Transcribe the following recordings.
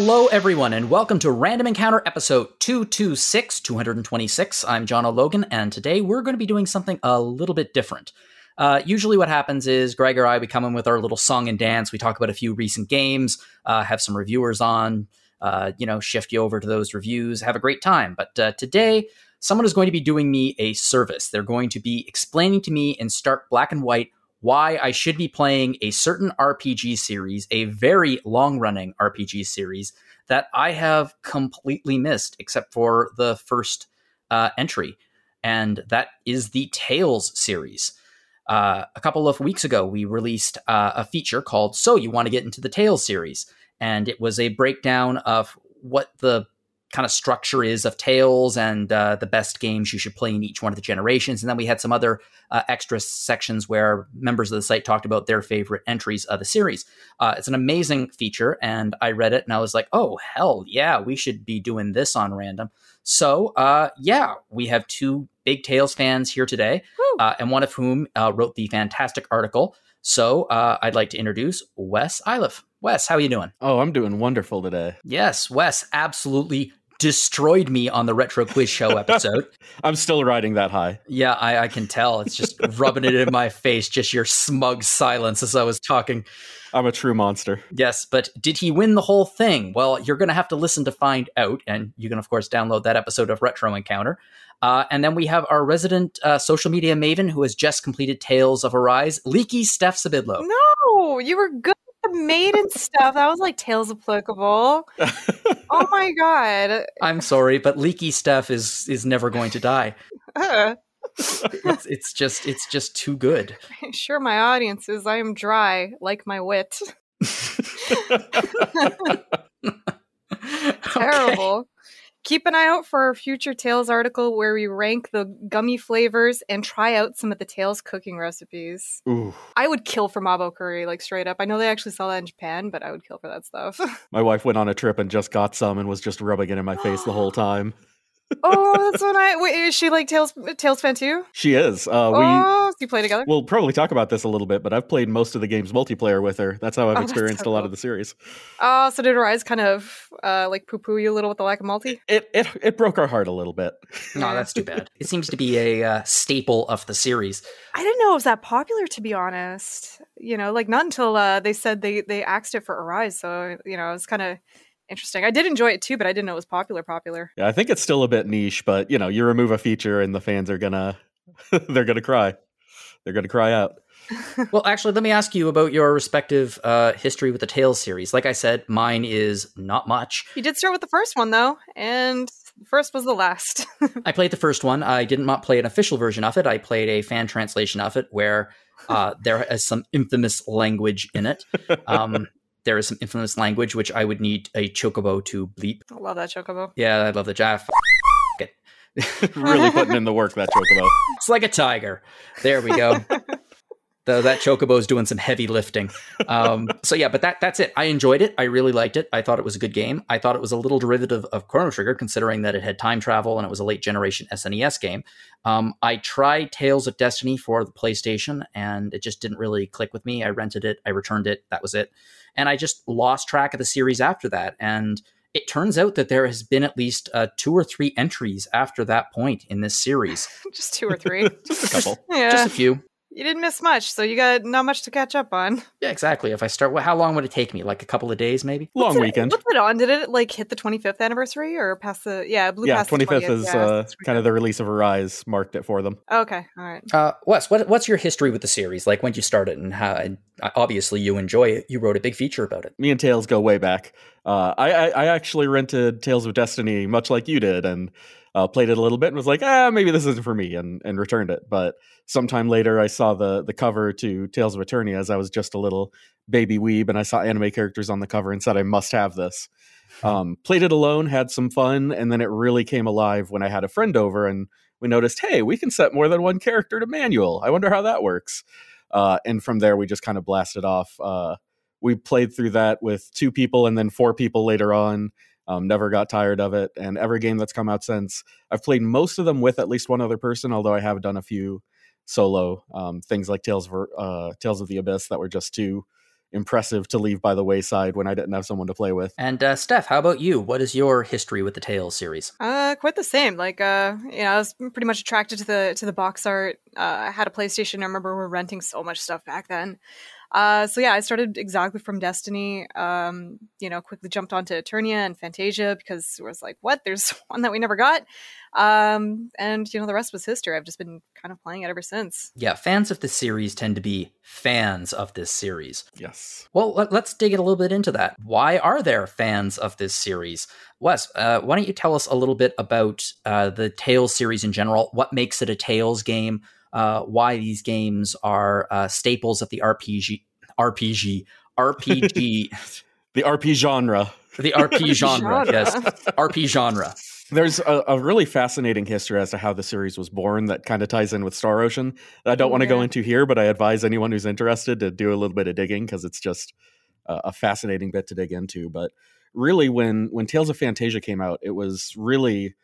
Hello, everyone, and welcome to Random Encounter episode 226, 226. I'm John O'Logan, and today we're going to be doing something a little bit different. Uh, usually, what happens is Greg or I, we come in with our little song and dance. We talk about a few recent games, uh, have some reviewers on, uh, you know, shift you over to those reviews, have a great time. But uh, today, someone is going to be doing me a service. They're going to be explaining to me in stark black and white why I should be playing a certain RPG series, a very long running RPG series that I have completely missed, except for the first uh, entry. And that is the Tales series. Uh, a couple of weeks ago, we released uh, a feature called So You Want to Get into the Tales series. And it was a breakdown of what the kind of structure is of Tales and uh, the best games you should play in each one of the generations. And then we had some other uh, extra sections where members of the site talked about their favorite entries of the series. Uh, it's an amazing feature, and I read it and I was like, oh, hell yeah, we should be doing this on random. So, uh, yeah, we have two big Tales fans here today, uh, and one of whom uh, wrote the fantastic article. So, I'd like to introduce Wes Iliff. Wes, how are you doing? Oh, I'm doing wonderful today. Yes, Wes absolutely destroyed me on the retro quiz show episode. I'm still riding that high. Yeah, I, I, can tell. It's just rubbing it in my face, just your smug silence as I was talking. I'm a true monster. Yes, but did he win the whole thing? Well, you're going to have to listen to find out, and you can, of course, download that episode of Retro Encounter. Uh, and then we have our resident uh, social media maven who has just completed Tales of Arise, Leaky Steph Sybydlo. No, you were good the maiden stuff. That was like Tales applicable. oh my god. I'm sorry, but leaky stuff is is never going to die. it's, it's just it's just too good. Sure, my audience is I am dry like my wit. Terrible. Keep an eye out for our future Tales article where we rank the gummy flavors and try out some of the Tales cooking recipes. Ooh. I would kill for mabo curry, like straight up. I know they actually sell that in Japan, but I would kill for that stuff. My wife went on a trip and just got some and was just rubbing it in my face the whole time oh, that's so nice. Wait, is she like Tales Tales fan too? She is. Uh, we, oh, you play together? We'll probably talk about this a little bit, but I've played most of the games multiplayer with her. That's how I've oh, experienced so a lot of the series. Oh, so did Rise kind of uh, like poo poo you a little with the lack of multi? It it it broke our heart a little bit. no, that's too bad. It seems to be a uh, staple of the series. I didn't know it was that popular, to be honest. You know, like not until uh, they said they they axed it for Arise. So you know, it was kind of interesting. I did enjoy it too, but I didn't know it was popular. Popular. Yeah, I think it's still a bit niche, but you know, you remove a feature and the fans are gonna they're gonna cry. They're gonna cry out. well, actually, let me ask you about your respective uh, history with the Tales series. Like I said, mine is not much. You did start with the first one though, and first was the last. I played the first one. I did not play an official version of it. I played a fan translation of it where uh, there is some infamous language in it. Um, there is some infamous language which I would need a chocobo to bleep. I love that chocobo. Yeah, I love the jaff. really putting in the work that chocobo. It's like a tiger. There we go. the, that chocobo is doing some heavy lifting. Um, so yeah, but that that's it. I enjoyed it. I really liked it. I thought it was a good game. I thought it was a little derivative of Chrono Trigger, considering that it had time travel and it was a late generation SNES game. Um, I tried Tales of Destiny for the PlayStation, and it just didn't really click with me. I rented it, I returned it. That was it, and I just lost track of the series after that. And it turns out that there has been at least uh, two or three entries after that point in this series. just two or three, just a couple, yeah. just a few you didn't miss much, so you got not much to catch up on. Yeah, exactly. If I start, well, how long would it take me? Like a couple of days, maybe. Long what's weekend. It, what's it on? Did it like hit the 25th anniversary or past the? Yeah, blue. Yeah, 25th is yeah, uh, kind of the release of Arise marked it for them. Okay, all right. Uh, Wes, what, what's your history with the series? Like when did you started and how? And obviously, you enjoy it. You wrote a big feature about it. Me and Tales go way back. Uh, I, I I actually rented Tales of Destiny, much like you did, and uh, played it a little bit and was like, ah, maybe this isn't for me, and and returned it. But sometime later, I saw the the cover to Tales of Eternia as I was just a little baby weeb, and I saw anime characters on the cover and said, I must have this. Um, played it alone, had some fun, and then it really came alive when I had a friend over and we noticed, hey, we can set more than one character to manual. I wonder how that works. Uh, and from there, we just kind of blasted off. Uh, we played through that with two people and then four people later on um, never got tired of it. And every game that's come out since, I've played most of them with at least one other person, although I have done a few solo um, things like Tales of uh, Tales of the Abyss that were just too impressive to leave by the wayside when I didn't have someone to play with. And uh, Steph, how about you? What is your history with the Tales series? Uh, quite the same. Like, uh, you know, I was pretty much attracted to the to the box art. Uh, I had a PlayStation. I remember we were renting so much stuff back then. Uh, so yeah, I started exactly from Destiny. Um, you know, quickly jumped onto Eternia and Phantasia because it was like, what? There's one that we never got. Um, and you know, the rest was history. I've just been kind of playing it ever since. Yeah, fans of the series tend to be fans of this series. Yes. Well, let, us dig it a little bit into that. Why are there fans of this series? Wes, uh, why don't you tell us a little bit about uh, the Tales series in general? What makes it a Tales game? Uh, why these games are uh, staples of the RPG, RPG, RPG, the RP genre, the RP genre, genre. yes, RP genre. There's a, a, really fascinating history as to how the series was born that kind of ties in with Star Ocean I don't want to go into here, but I advise anyone who's interested to do a little bit of digging because it's just a, a fascinating bit to dig into. But really, when when Tales of Phantasia came out, it was really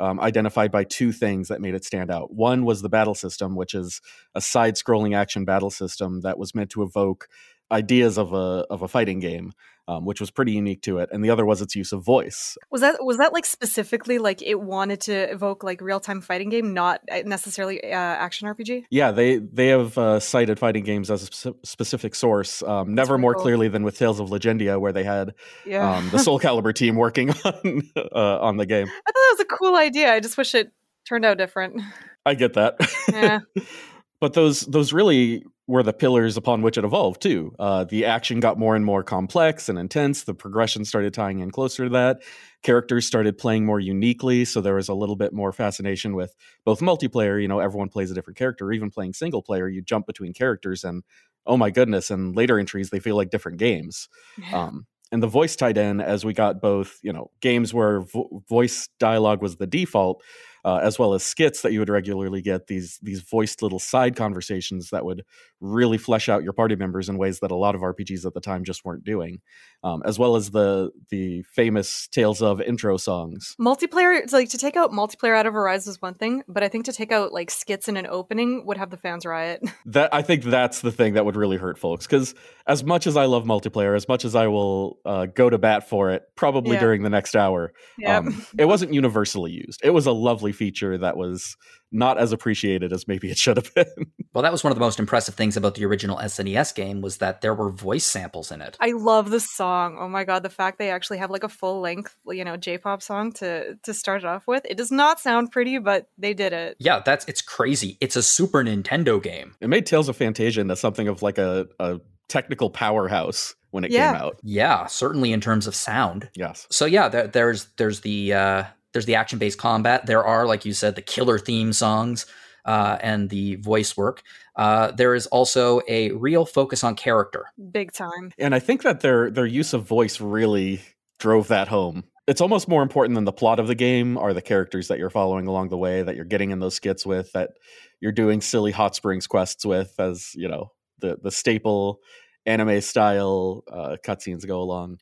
um, identified by two things that made it stand out. One was the battle system, which is a side-scrolling action battle system that was meant to evoke ideas of a of a fighting game um, which was pretty unique to it, and the other was its use of voice. Was that was that like specifically like it wanted to evoke like real time fighting game, not uh, necessarily uh, action RPG? Yeah, they they have uh, cited fighting games as a specific source. Um, never more cool. clearly than with Tales of Legendia, where they had yeah. um, the Soul Calibur team working on uh, on the game. I thought that was a cool idea. I just wish it turned out different. I get that. Yeah. but those those really were the pillars upon which it evolved too. Uh, the action got more and more complex and intense. The progression started tying in closer to that. Characters started playing more uniquely, so there was a little bit more fascination with both multiplayer. You know, everyone plays a different character. Even playing single player, you jump between characters, and oh my goodness! And later entries, they feel like different games. Um, and the voice tied in as we got both, you know, games where vo- voice dialogue was the default, uh, as well as skits that you would regularly get these these voiced little side conversations that would really flesh out your party members in ways that a lot of RPGs at the time just weren't doing, um, as well as the the famous Tales of intro songs. Multiplayer, like to take out multiplayer out of Arise is one thing, but I think to take out like skits in an opening would have the fans riot. That I think that's the thing that would really hurt folks because as much as I love multiplayer, as much as I will uh, go to bat for it, probably yeah. during the next hour, yeah. um, it wasn't universally used. It was a lovely feature that was not as appreciated as maybe it should have been. well, that was one of the most impressive things about the original SNES game was that there were voice samples in it. I love the song. Oh my god, the fact they actually have like a full length, you know, J-pop song to to start it off with. It does not sound pretty, but they did it. Yeah, that's it's crazy. It's a Super Nintendo game. It made Tales of Phantasia into something of like a, a technical powerhouse when it yeah. came out. Yeah, certainly in terms of sound. Yes. So yeah, there, there's there's the uh, there's the action based combat. There are, like you said, the killer theme songs uh, and the voice work. Uh, there is also a real focus on character, big time. And I think that their their use of voice really drove that home. It's almost more important than the plot of the game are the characters that you're following along the way, that you're getting in those skits with, that you're doing silly hot springs quests with, as you know the the staple anime style uh, cutscenes go along.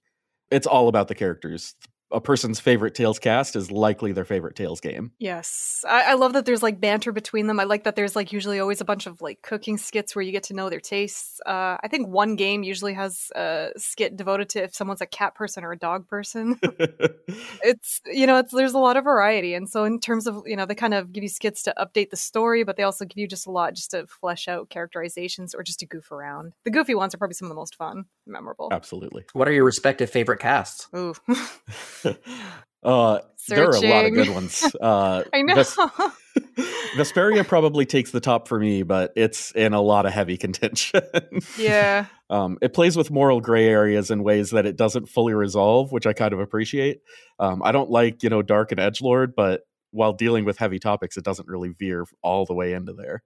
It's all about the characters a person's favorite Tales cast is likely their favorite Tales game. Yes. I, I, love that there's like banter between them. I like that there's like usually always a bunch of like cooking skits where you get to know their tastes. Uh, I think one game usually has a skit devoted to if someone's a cat person or a dog person. it's, you know, it's, there's a lot of variety. And so in terms of, you know, they kind of give you skits to update the story, but they also give you just a lot just to flesh out characterizations or just to goof around. The goofy ones are probably some of the most fun, memorable. Absolutely. What are your respective favorite casts? Ooh. uh, there are a lot of good ones. Uh, I know. Ves- Vesperia probably takes the top for me, but it's in a lot of heavy contention. yeah. Um, it plays with moral gray areas in ways that it doesn't fully resolve, which I kind of appreciate. Um, I don't like, you know, dark and edge lord, but while dealing with heavy topics, it doesn't really veer all the way into there.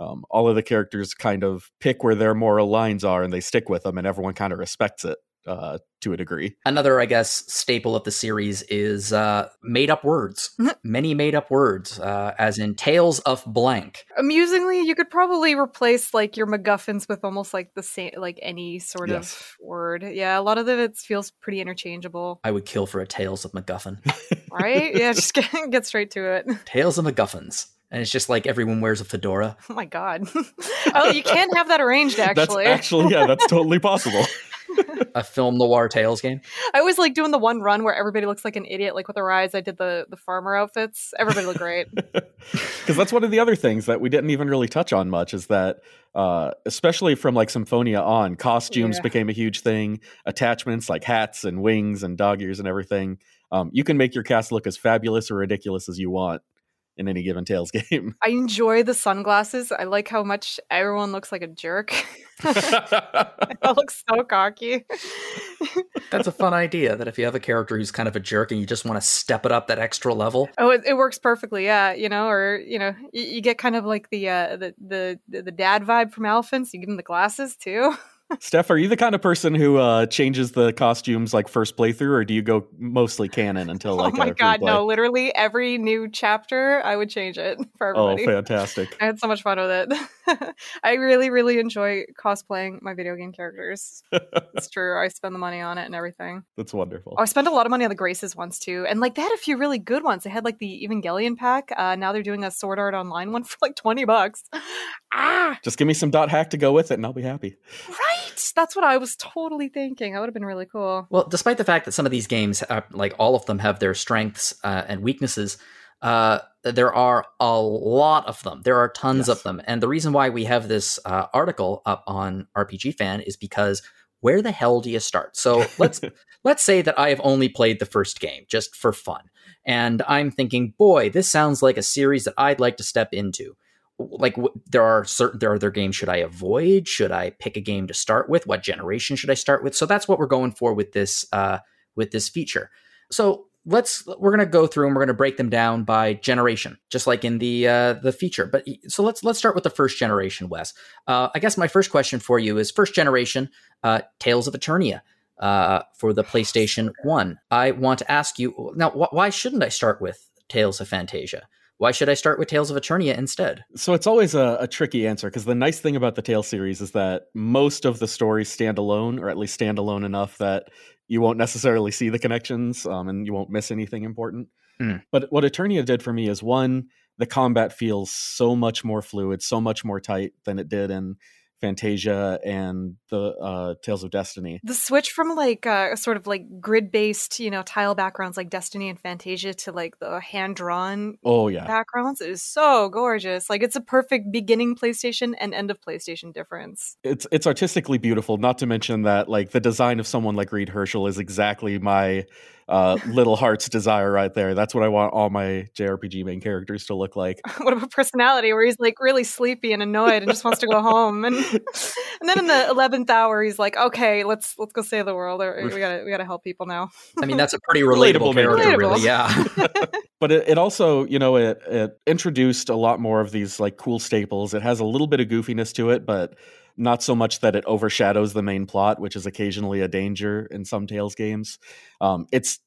Um, all of the characters kind of pick where their moral lines are and they stick with them, and everyone kind of respects it uh, to a degree. Another, I guess, staple of the series is uh, made up words. Many made up words, uh, as in tales of blank. Amusingly, you could probably replace like your MacGuffins with almost like the same, like any sort yes. of word. Yeah, a lot of it feels pretty interchangeable. I would kill for a tales of MacGuffin. right? Yeah, just get, get straight to it. Tales of MacGuffins. And it's just like everyone wears a fedora. Oh my god! oh, you can't have that arranged. Actually, that's actually yeah, that's totally possible. a film noir tales game. I always like doing the one run where everybody looks like an idiot, like with the rise. I did the the farmer outfits. Everybody looked great. Because that's one of the other things that we didn't even really touch on much is that, uh, especially from like Symphonia on, costumes Yeah. became a huge thing. Attachments like hats and wings and dog ears and everything. Um, you can make your cast look as fabulous or ridiculous as you want in any given Tales game. I enjoy the sunglasses. I like how much everyone looks like a jerk. I look so cocky. That's a fun idea. That if you have a character who's kind of a jerk and you just want to step it up that extra level, Oh, it, it works perfectly. Yeah, you know, or you know, you, you get kind of like the uh, the the the dad vibe from Elephants. You give him the glasses too. Steph, are you the kind of person who uh, changes the costumes like first playthrough, or do you go mostly canon until like oh my god, replay? no! Literally every new chapter, I would change it for everybody. Oh, everybody. fantastic! I had so much fun with it. I really, really enjoy cosplaying my video game characters. it's true. I spend the money on it and everything. That's wonderful. Oh, I spent a lot of money on the Graces ones too, and like they had a few really good ones. They had like the Evangelion pack. Uh, now they're doing a Sword Art Online one for like twenty bucks. Ah, Just give me some dot hack to go with it, and I'll be happy. right. That's what I was totally thinking. That would have been really cool. Well, despite the fact that some of these games, uh, like all of them, have their strengths uh, and weaknesses, uh, there are a lot of them. There are tons Yes. of them, and the reason why we have this uh, article up on RPG Fan is because where the hell do you start? So let's let's say that I have only played the first game just for fun, and I'm thinking, boy, this sounds like a series that I'd like to step into. Like w- there are certain there are other games should I avoid? Should I pick a game to start with? What generation should I start with? So that's what we're going for with this uh, with this feature. So let's we're gonna go through and we're gonna break them down by generation, just like in the uh, the feature. But so let's let's start with the first generation, Wes. Uh, I guess my first question for you is first generation uh, Tales of Eternia uh, for the PlayStation One. I want to ask you now, wh- why shouldn't I start with Tales of Phantasia? Why should I start with Tales of Eternia instead? So it's always a, a tricky answer because the nice thing about the Tale series is that most of the stories stand alone, or at least stand alone enough that you won't necessarily see the connections um, and you won't miss anything important. Mm. But what Eternia did for me is one, the combat feels so much more fluid, so much more tight than it did in Phantasia and the uh, Tales of Destiny. The switch from like uh, sort of like grid based, you know, tile backgrounds like Destiny and Phantasia to like the hand drawn Oh yeah, backgrounds is so gorgeous. Like it's a perfect beginning PlayStation and end of PlayStation difference. it's it's artistically beautiful. Not to mention that like the design of someone like Reid Hershel is exactly my uh, little heart's desire right there. That's what I want all my JRPG main characters to look like. what about personality where he's like really sleepy and annoyed and just wants to go home and and then in the eleventh hour he's like, okay, let's let's go save the world. Or we gotta we gotta help people now. I mean, that's a pretty relatable, Relatable character, character. really. Yeah. But it, it also, you know, it it introduced a lot more of these like cool staples. It has a little bit of goofiness to it, but not so much that it overshadows the main plot, which is occasionally a danger in some Tales games. Um, it's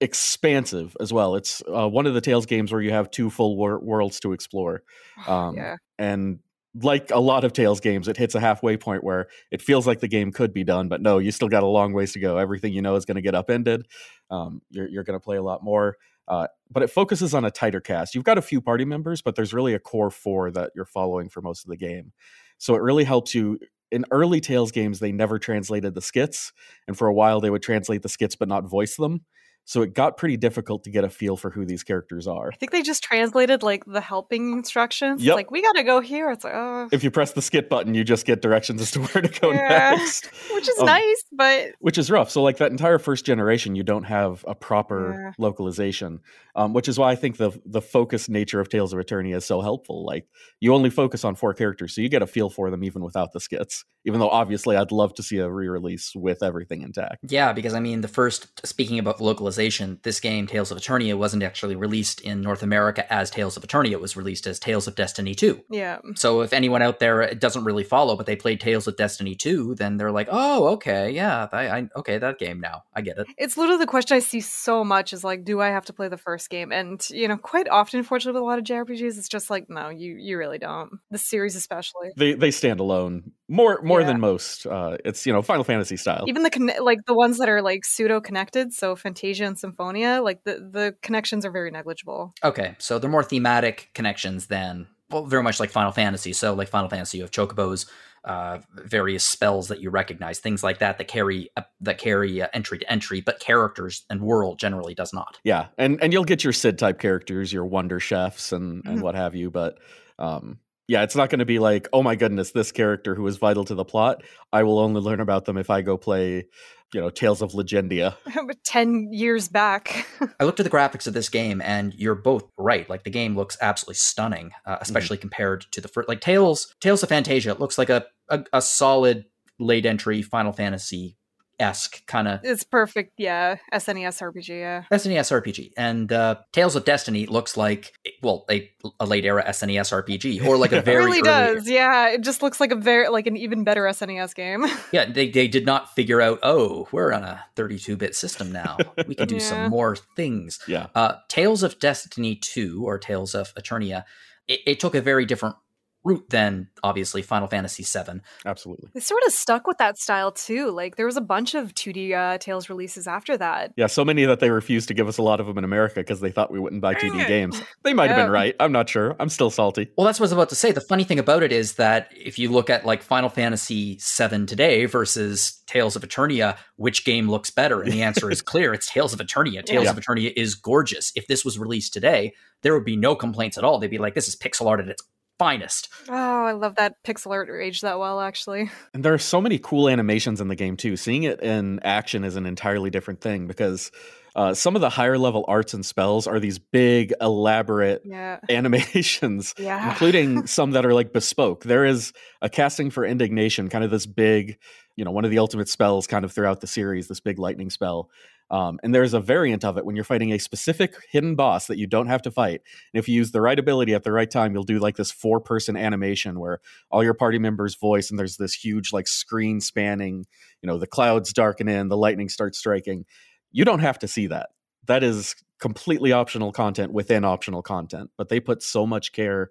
expansive as well. It's uh, one of the Tales games where you have two full wor- worlds to explore. Um, yeah. and like a lot of Tales games, it hits a halfway point where it feels like the game could be done, but no, you still got a long ways to go. Everything you know is going to get upended. Um, you're you're going to play a lot more, uh, but it focuses on a tighter cast. You've got a few party members, but there's really a core four that you're following for most of the game. So it really helps you. In early Tales games, they never translated the skits, and for a while they would translate the skits but not voice them. So it got pretty difficult to get a feel for who these characters are. I think they just translated like the helping instructions. It's Like we gotta go here. It's like oh if you press the skit button, you just get directions as to where to go Yeah. next, which is Um, nice, but which is rough. So, like that entire first generation, you don't have a proper Yeah. localization, um, which is why I think the the focused nature of Tales of Eternia is so helpful. Like you only focus on four characters, so you get a feel for them even without the skits. Even though obviously, I'd love to see a re release with everything intact. Yeah, because I mean, the first, speaking about localization, this game, Tales of Eternia, wasn't actually released in North America as Tales of Eternia. It was released as Tales of Destiny 2. yeah. So if anyone out there uh, doesn't really follow, but they played Tales of Destiny 2, then they're like, oh, okay, yeah, I, I okay, that game now. I get it. It's literally the question I see so much is like, do I have to play the first game? And you know, quite often, unfortunately, with a lot of JRPGs, it's just like, no, you you really don't. The series especially. They they stand alone more more Yeah. than most. Uh, it's you know Final Fantasy style. Even the conne- like the ones that are like pseudo connected, so Phantasia and Symphonia, like the the connections are very negligible. Okay, so they're more thematic connections than well, very much like Final Fantasy. So, like Final Fantasy, you have chocobos, uh, various spells that you recognize, things like that that carry uh, that carry uh, entry to entry, but characters and world generally does not. Yeah, and and you'll get your Cid type characters, your Wonder Chefs, and and Mhm. what have you. But um, yeah, it's not going to be like, oh my goodness, this character who is vital to the plot. I will only learn about them if I go play, you know, Tales of Legendia. Ten years back. I looked at the graphics of this game, and you're both right. Like the game looks absolutely stunning, uh, especially compared to the first. Like Tales, Tales of Phantasia it looks like a a, a solid late entry Final Fantasy esque kind of it's perfect, yeah. SNES RPG, yeah. SNES RPG, and uh, Tales of Destiny looks like well a, a late era SNES RPG, or like a It very really early- does, yeah. It just looks like a very like an even better SNES game. Yeah, they they did not figure out. Oh, we're on a 32 bit system now. We can do Yeah. some more things. Yeah, Uh, Tales of Destiny 2 or Tales of Eternia, it, it took a very different route than obviously Final Fantasy VII. absolutely. They sort of stuck with that style too. Like there was a bunch of 2D uh, Tales releases after that. Yeah, so many that they refused to give us a lot of them in America because they thought we wouldn't buy 2D Eh. games. They might have been right. I'm not sure. I'm still salty. Well, that's what I was about to say. The funny thing about it is that if you look at like Final Fantasy VII today versus Tales of Eternia, which game looks better? And the answer is clear. It's Tales of Eternia. Tales Yeah. of Eternia is gorgeous. If this was released today, there would be no complaints at all. They'd be like, this is pixel art at its finest. Oh, I love that pixel art aged that well actually. And there are so many cool animations in the game too. Seeing it in action is an entirely different thing because uh, some of the higher level arts and spells are these big, elaborate Yeah. animations, Yeah. including some that are like bespoke. There is a casting for indignation, kind of this big, you know, one of the ultimate spells kind of throughout the series, this big lightning spell. Um, and there's a variant of it when you're fighting a specific hidden boss that you don't have to fight. And if you use the right ability at the right time, you'll do like this four person animation where all your party members voice and there's this huge like screen spanning, you know, the clouds darken in, the lightning starts striking. You don't have to see that. That is completely optional content within optional content, but they put so much care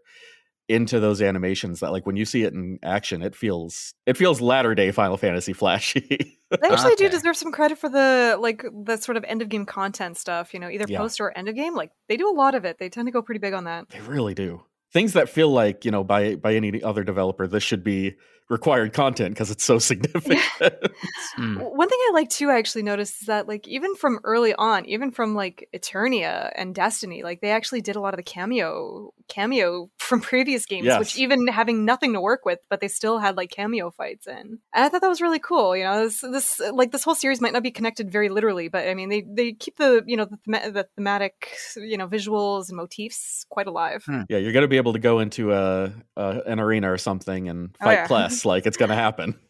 into those animations that like when you see it in action it feels it feels latter day final fantasy flashy They actually do deserve some credit for the like the sort of end of game content stuff, you know, either Yeah. post or end of game. Like they do a lot of it. They tend to go pretty big on that. They really do. Things that feel like, you know, by by any other developer, this should be required content because it's so significant. Hmm. W- One thing I like too, I actually noticed is that like even from early on, even from like Eternia and Destiny, like they actually did a lot of the cameo cameo from previous games, which even having nothing to work with, but they still had like cameo fights in. And I thought that was really cool. You know, this, this like this whole series might not be connected very literally, but I mean they they keep the you know the, thema- the thematic you know visuals and motifs quite alive. yeah, you're gonna be able to go into a, a an arena or something and Oh, fight yeah. Pless like it's gonna happen.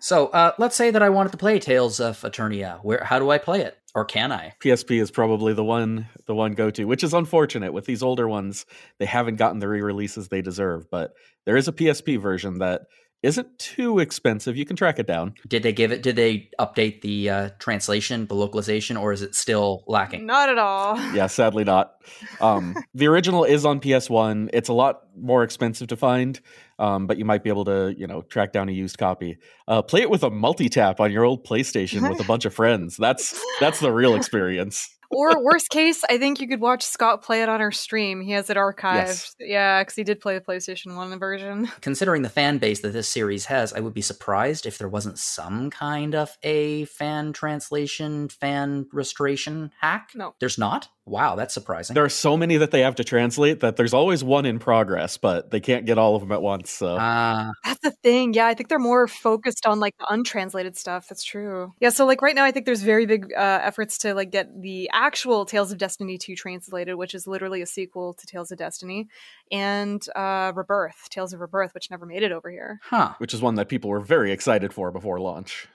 So uh, let's say that I wanted to play Tales of Eternia. Where? How do I play it? Or can I? PSP is probably the one the one go to, which is unfortunate. With these older ones, they haven't gotten the re-releases they deserve, but there is a PSP version that isn't too expensive. You can track it down. Did they give it? Did they update the uh, translation, the localization, or is it still lacking? Not at all. Yeah, sadly not. Um, the original is on PS1. It's a lot more expensive to find, um, but you might be able to, you know, track down a used copy. Uh, play it with a multi-tap on your old PlayStation with a bunch of friends. That's that's the real experience. Or worst case, I think you could watch Scott play it on our stream. He has it archived. Yes. Yeah, because he did play the PlayStation One version. Considering the fan base that this series has, I would be surprised if there wasn't some kind of a fan translation, fan restoration hack. No. there's not. Wow, that's surprising. There are so many that they have to translate that there's always one in progress, but they can't get all of them at once. So Ah, That's the thing. Yeah, I think they're more focused on like the untranslated stuff. That's true. Yeah, so like right now, I think there's very big uh, efforts to like get the actual Tales of Destiny 2 translated, which is literally a sequel to Tales of Destiny, and uh, Rebirth, Tales of Rebirth, which never made it over here. huh. which is one that people were very excited for before launch,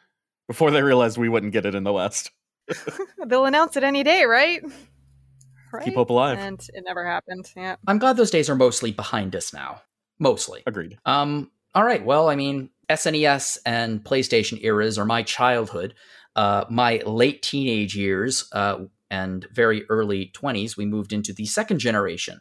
before they realized we wouldn't get it in the West. They'll announce it any day, right? Right. Keep hope alive. And it never happened. Yeah. I'm glad those days are mostly behind us now. Mostly. Agreed. Um. All right. Well, I mean, SNES and PlayStation eras are my childhood. Uh, my late teenage years uh, and very early 20s, we moved into the second generation.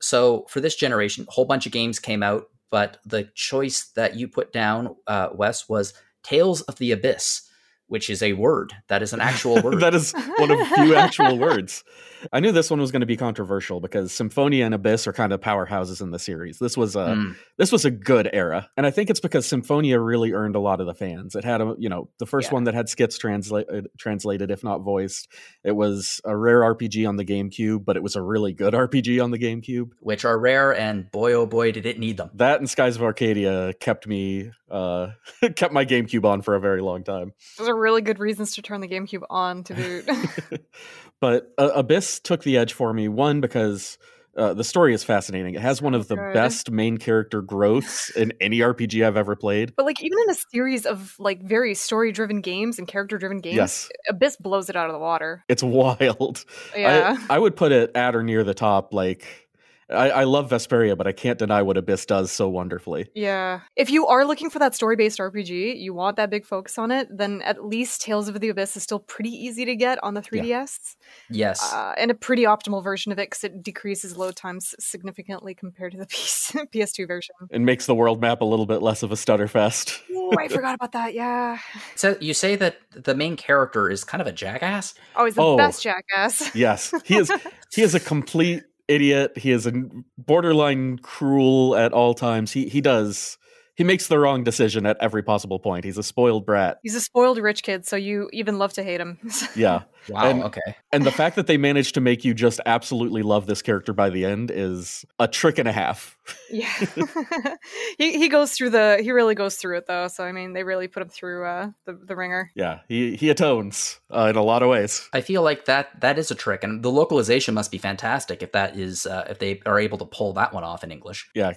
So for this generation, a whole bunch of games came out but the choice that you put down, uh, Wes, was Tales of the Abyss, which is a word. That is an actual word. that is one of few actual words. I knew this one was going to be controversial because Symphonia and Abyss are kind of powerhouses in the series. This was a Mm. this was a good era, and I think it's because Symphonia really earned a lot of the fans. It had a you know the first Yeah. one that had skits translated translated if not voiced. It was a rare RPG on the GameCube, but it was a really good RPG on the GameCube. which are rare, and boy, oh boy, did it need them. That and Skies of Arcadia kept me uh kept my GameCube on for a very long time. Those are really good reasons to turn the GameCube on to boot. but uh, Abyss took the edge for me. One because uh, the story is fascinating. It has one of the Good. best main character growths in any RPG I've ever played. but like even in a series of like very story-driven games and character-driven games, Yes, Abyss blows it out of the water. it's wild. Yeah. I, I would put it at or near the top. Like I, I love Vesperia, but I can't deny what Abyss does so wonderfully. Yeah. If you are looking for that story based RPG, you want that big focus on it, then at least Tales of the Abyss is still pretty easy to get on the 3DS. Yes. Uh, and a pretty optimal version of it because it decreases load times significantly compared to the PS- PS2 version. It makes the world map a little bit less of a stutter fest. Oh, I forgot about that. Yeah. so you say that the main character is kind of a jackass. Oh, he's the Oh. best jackass. Yes, he is. He is a complete idiot. He is a borderline cruel at all times. He he does. He makes the wrong decision at every possible point. He's a spoiled brat. He's a spoiled rich kid, so you even love to hate him. Yeah, Wow. And- okay. and the fact that they managed to make you just absolutely love this character by the end is a trick and a half. yeah. he he goes through the he really goes through it though. So I mean, they really put him through uh the, the ringer. Yeah, he he atones uh, in a lot of ways. I feel like that that is a trick, and the localization must be fantastic if that is uh, if they are able to pull that one off in English. Yeah,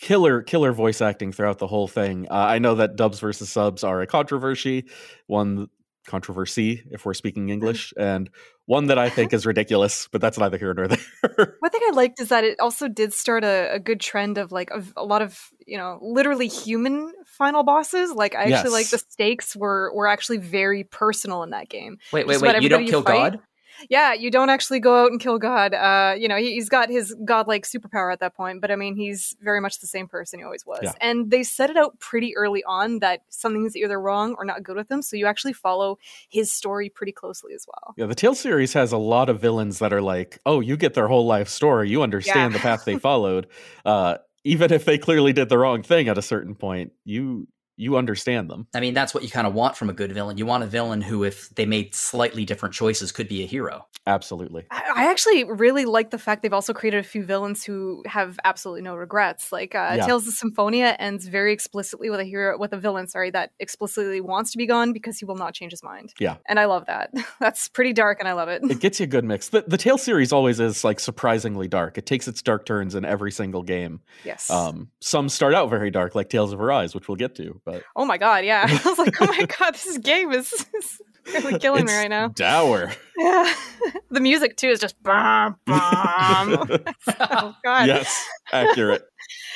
killer killer voice acting throughout the whole thing. Uh, I know that dubs versus subs are a controversy, one controversy if we're speaking English, and one that I think is ridiculous. But that's neither here nor there. One thing I liked is that it also did start a, a good trend of like of a lot of you know literally human final bosses. Like I actually like the stakes were were actually very personal in that game. Wait, wait, Just wait! You don't kill you fight- God? Yeah, you don't actually go out and kill God. Uh, you know, he, he's got his godlike superpower at that point, but I mean, he's very much the same person he always was. Yeah. And they set it out pretty early on that something's either wrong or not good with him, so you actually follow his story pretty closely as well. yeah, the Tale series has a lot of villains that are like, oh, you get their whole life story, you understand Yeah. the path they followed, uh, even if they clearly did the wrong thing at a certain point. You you understand them. I mean, that's what you kind of want from a good villain. You want a villain who, if they made slightly different choices, could be a hero. Absolutely. I I actually really like the fact they've also created a few villains who have absolutely no regrets. Like uh, Yeah. Tales of Symphonia ends very explicitly with a hero, with a villain, sorry, that explicitly wants to be gone because he will not change his mind. Yeah. and I love that. That's pretty dark, and I love it. it gets you a good mix. The, the Tales series always is like surprisingly dark. It takes its dark turns in every single game. yes. Um, some start out very dark, like Tales of Arise, which we'll get to, but oh my god, yeah. I was like, oh my god, this game is, is really killing me right now. Dour. Yeah. the music too is just bum, bum. oh god. yes, accurate.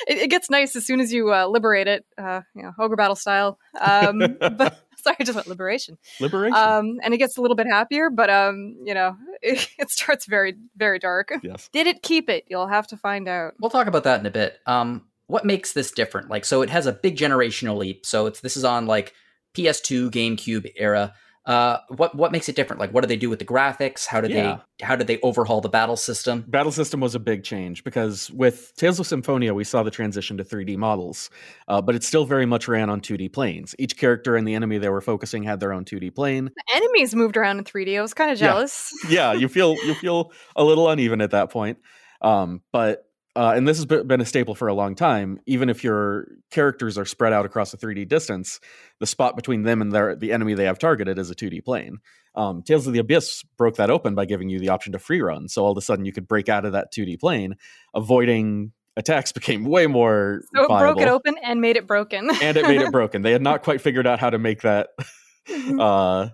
it, it gets nice as soon as you uh, liberate it, uh, you know, ogre battle style. Um, but sorry, I just went liberation. Liberation. Um, and it gets a little bit happier, but um, you know, it, it starts very, very dark. yes. Did it keep it? You'll have to find out. We'll talk about that in a bit. Um, what makes this different? Like, so it has a big generational leap. So it's this is on like PS2, GameCube era. Uh, what what makes it different? Like, what do they do with the graphics? How did Yeah. they how did they overhaul the battle system? Battle system was a big change because with Tales of Symphonia, we saw the transition to 3D models, uh, but it still very much ran on 2D planes. Each character and the enemy they were focusing had their own 2D plane. The enemies moved around in 3D. I was kind of Yeah. jealous. yeah, you feel you feel a little uneven at that point. Um, but uh, and this has been a staple for a long time. Even if your characters are spread out across a 3D distance, the spot between them and their the enemy they have targeted is a 2D plane. Um, Tales of the Abyss broke that open by giving you the option to free run. So all of a sudden you could break out of that 2D plane. Avoiding attacks became way more So it broke it open and made it broken. and it made it broken. They had not quite figured out how to make that uh,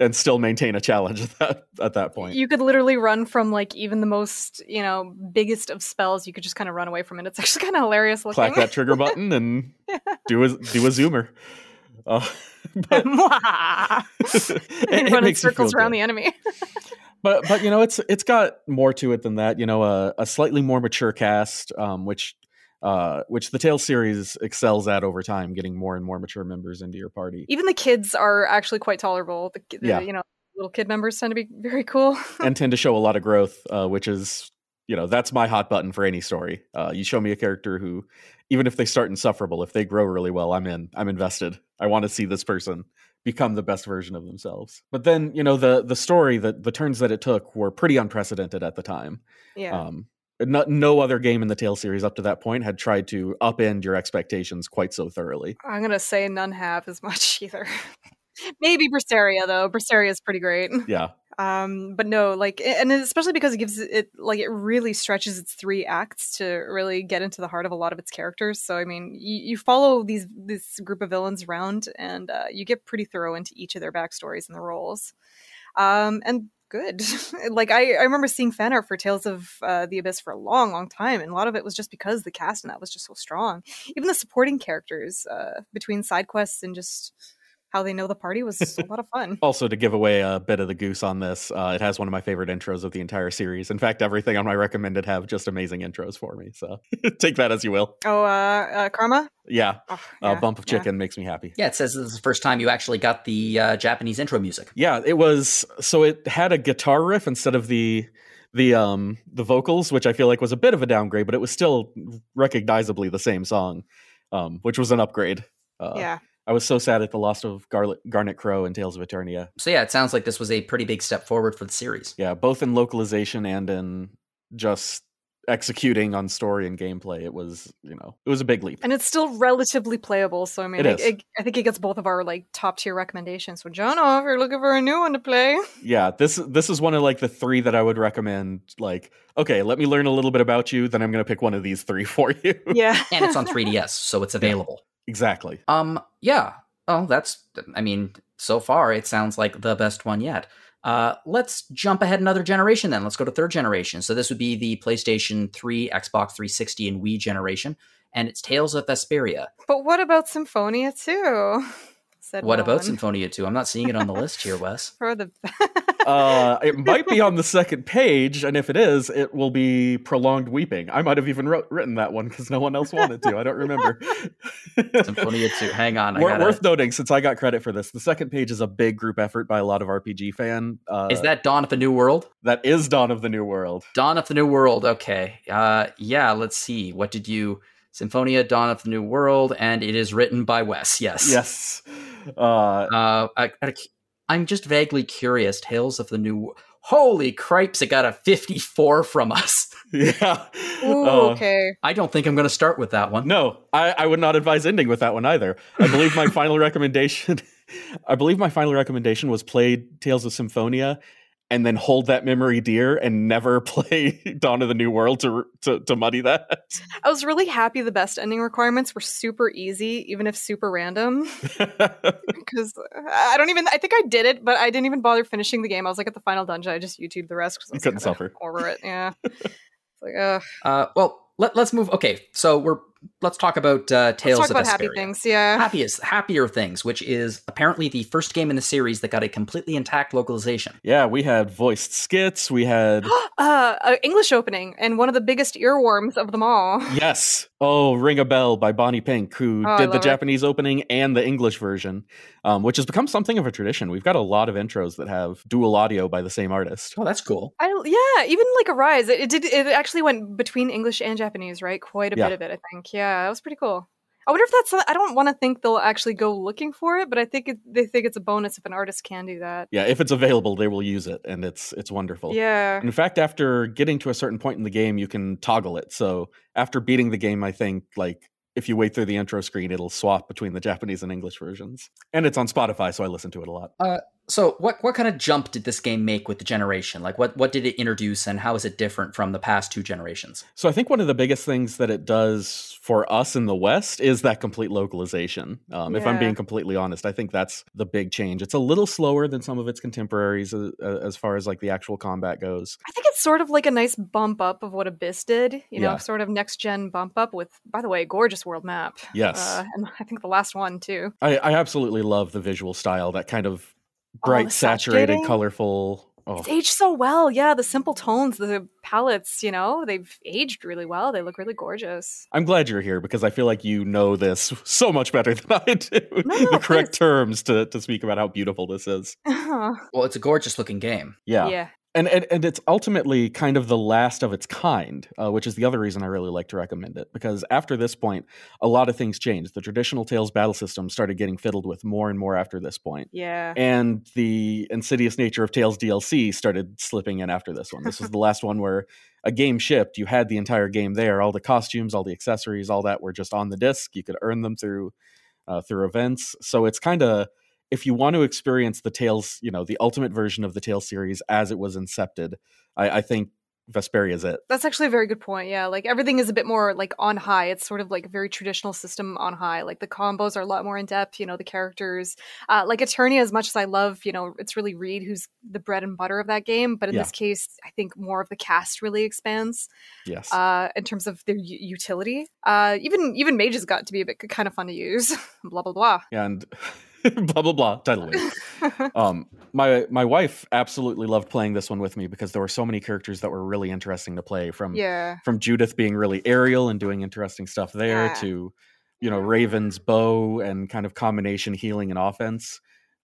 and still maintain a challenge at that at that point. You could literally run from like even the most, you know, biggest of spells. You could just kind of run away from it. It's actually kind of hilarious looking. clack that trigger button and do a do a zoomer. Uh, but it, and it run in makes circles around good. the enemy. But but you know it's it's got more to it than that. You know, a, a slightly more mature cast, um, which uh, which the Tales series excels at over time, getting more and more mature members into your party. Even the kids are actually quite tolerable. The, the Yeah. you know little kid members tend to be very cool. and tend to show a lot of growth, uh, which is, you know, that's my hot button for any story. Uh, you show me a character who, even if they start insufferable, if they grow really well, I'm in. I'm invested. I want to see this person become the best version of themselves. But then, you know, the the story, the the turns that it took were pretty unprecedented at the time. yeah. Um, no, no other game in the Tale series up to that point had tried to upend your expectations quite so thoroughly. I'm gonna say none have as much either. Maybe Berseria though. Berseria is pretty great. Yeah, Um, but no, like, and especially because it gives it like it really stretches its three acts to really get into the heart of a lot of its characters. So I mean, you, you follow these this group of villains around, and uh, you get pretty thorough into each of their backstories and the roles. Um, and good. like I, I remember seeing fan art for Tales of uh, the Abyss for a long, long time, and a lot of it was just because the cast and that was just so strong. Even the supporting characters uh, between side quests and just how they know the party was a lot of fun. Also, to give away a bit of the goose on this, uh, it has one of my favorite intros of the entire series. In fact, everything on my recommended have just amazing intros for me. So take that as you will. Oh, uh, uh Karma. Yeah, Oh, a yeah, bump of yeah. chicken makes me happy. Yeah, it says this is the first time you actually got the uh, Japanese intro music. Yeah, it was. So it had a guitar riff instead of the the um the vocals, which I feel like was a bit of a downgrade, but it was still recognizably the same song, um, which was an upgrade. Uh, yeah. I was so sad at the loss of Garlet, Garnet Crow and Tales of Eternia. So yeah, it sounds like this was a pretty big step forward for the series. Yeah, both in localization and in just executing on story and gameplay. It was, you know, it was a big leap. And it's still relatively playable, so I mean, It it, is. it- I think it gets both of our like top tier recommendations. So, John, oh, if you're looking for a new one to play, Yeah, this this is one of like the three that I would recommend. Like, okay, let me learn a little bit about you, then I'm going to pick one of these three for you. yeah, And it's on 3DS, so it's available. Exactly. Um, yeah. Oh, that's. I mean, so far it sounds like the best one yet. Uh, let's jump ahead another generation then. Let's go to third generation. So this would be the PlayStation 3, Xbox 360, and Wii generation, and it's Tales of Vesperia. but what about Symphonia too? Said What no about one. Symphonia 2? I'm not seeing it on the list here, Wes. For the Uh, it might be on the second page, and if it is, it will be prolonged weeping. I might have even wrote, written that one because no one else wanted to. I don't remember. Symphonia 2. Hang on. I Wor- gotta, Worth noting, since I got credit for this, the second page is a big group effort by a lot of RPG fan. Uh, is that Dawn of the New World? that is Dawn of the New World? Dawn of the New World. Okay. Uh, yeah, let's see. What did you. Symphonia, Dawn of the New World, and it is written by Wes. Yes. Yes. Uh, Uh, I, I, I'm just vaguely curious. Tales of the New. Holy cripes! It got a 54 from us. yeah. Ooh, Uh, okay. I don't think I'm going to start with that one. No, I, I would not advise ending with that one either. I believe my final recommendation, I believe my final recommendation was play Tales of Symphonia, and then hold that memory dear and never play Dawn of the New World to to, to muddy that. I was really happy the best ending requirements were super easy, even if super random. Because I don't even, I think I did it, but I didn't even bother finishing the game. I was like at the final dungeon. I just YouTubed the rest because I You was couldn't suffer. over it. Yeah. it's like, uh, Uh, well, let, let's move. Okay, so we're let's talk about uh, Tales let's talk of about happy things. Yeah. Happiest, happier things, which is apparently the first game in the series that got a completely intact localization. yeah, we had voiced skits. We had uh, uh, English opening and one of the biggest earworms of them all. yes, oh, Ring a Bell by Bonnie Pink, who Oh, did the it. Japanese opening and the English version, um, which has become something of a tradition. We've got a lot of intros that have dual audio by the same artist. Oh, that's cool. I, yeah, even like Arise, it, it did. It actually went between English and Japanese, right? Quite a Yeah. bit of it, I think. Yeah, that was pretty cool. I wonder if that's. I don't want to think they'll actually go looking for it, but I think it, they think it's a bonus if an artist can do that. Yeah, if it's available, they will use it, and it's it's wonderful. Yeah. In fact, after getting to a certain point in the game, you can toggle it. So after beating the game, I think like if you wait through the intro screen, it'll swap between the Japanese and English versions. And it's on Spotify, so I listen to it a lot. Uh, So, what what kind of jump did this game make with the generation? Like, what what did it introduce, and how is it different from the past two generations? So I think one of the biggest things that it does for us in the West is that complete localization. Um, If I'm being completely honest, I think that's the big change. It's a little slower than some of its contemporaries uh, uh, as far as like the actual combat goes. I think it's sort of like a nice bump up of what Abyss did. You know, Yeah. sort of next gen bump up with, by the way, gorgeous world map. Yes. Uh, and I think the last one too. I, I absolutely love the visual style, that kind of bright, the saturated, colorful Oh, It's aged so well. Yeah, the simple tones, the palettes, you know, they've aged really well. They look really gorgeous. I'm glad you're here because I feel like you know this so much better than I do. no, the correct please. terms to, to speak about how beautiful this is. Well, it's a gorgeous looking game. Yeah. yeah. And, and and it's ultimately kind of the last of its kind, uh, which is the other reason I really like to recommend it. Because after this point, a lot of things changed. The traditional Tales battle system started getting fiddled with more and more after this point. Yeah. and the insidious nature of Tales DLC started slipping in after this one. This was the last one where a game shipped. You had the entire game there, all the costumes, all the accessories, all that were just on the disc. You could earn them through uh, through events. So it's kind of if you want to experience the Tales, you know, the ultimate version of the Tales series as it was incepted, I, I think Vesperia is it. That's actually a very good point. Yeah, like everything is a bit more like on high. It's sort of like a very traditional system on high. Like the combos are a lot more in depth. You know, the characters, uh, like Eternia. As much as I love, you know, it's really Reid who's the bread and butter of that game. But in Yeah. this case, I think more of the cast really expands Yes. uh, in terms of their u- utility. Uh, even even mages got to be a bit kind of fun to use. blah blah blah. Yeah, and blah blah blah title um my my wife absolutely loved playing this one with me because there were so many characters that were really interesting to play from yeah. from Judith being really aerial and doing interesting stuff there Yeah. to you know Raven's bow and kind of combination healing and offense.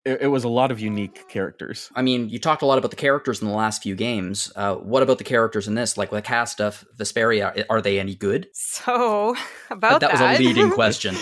It, it was a lot of unique characters. I mean, you talked a lot about the characters in the last few games. Uh, what about the characters in this? Like with the cast of Vesperia, are they any good? So about that was a leading question.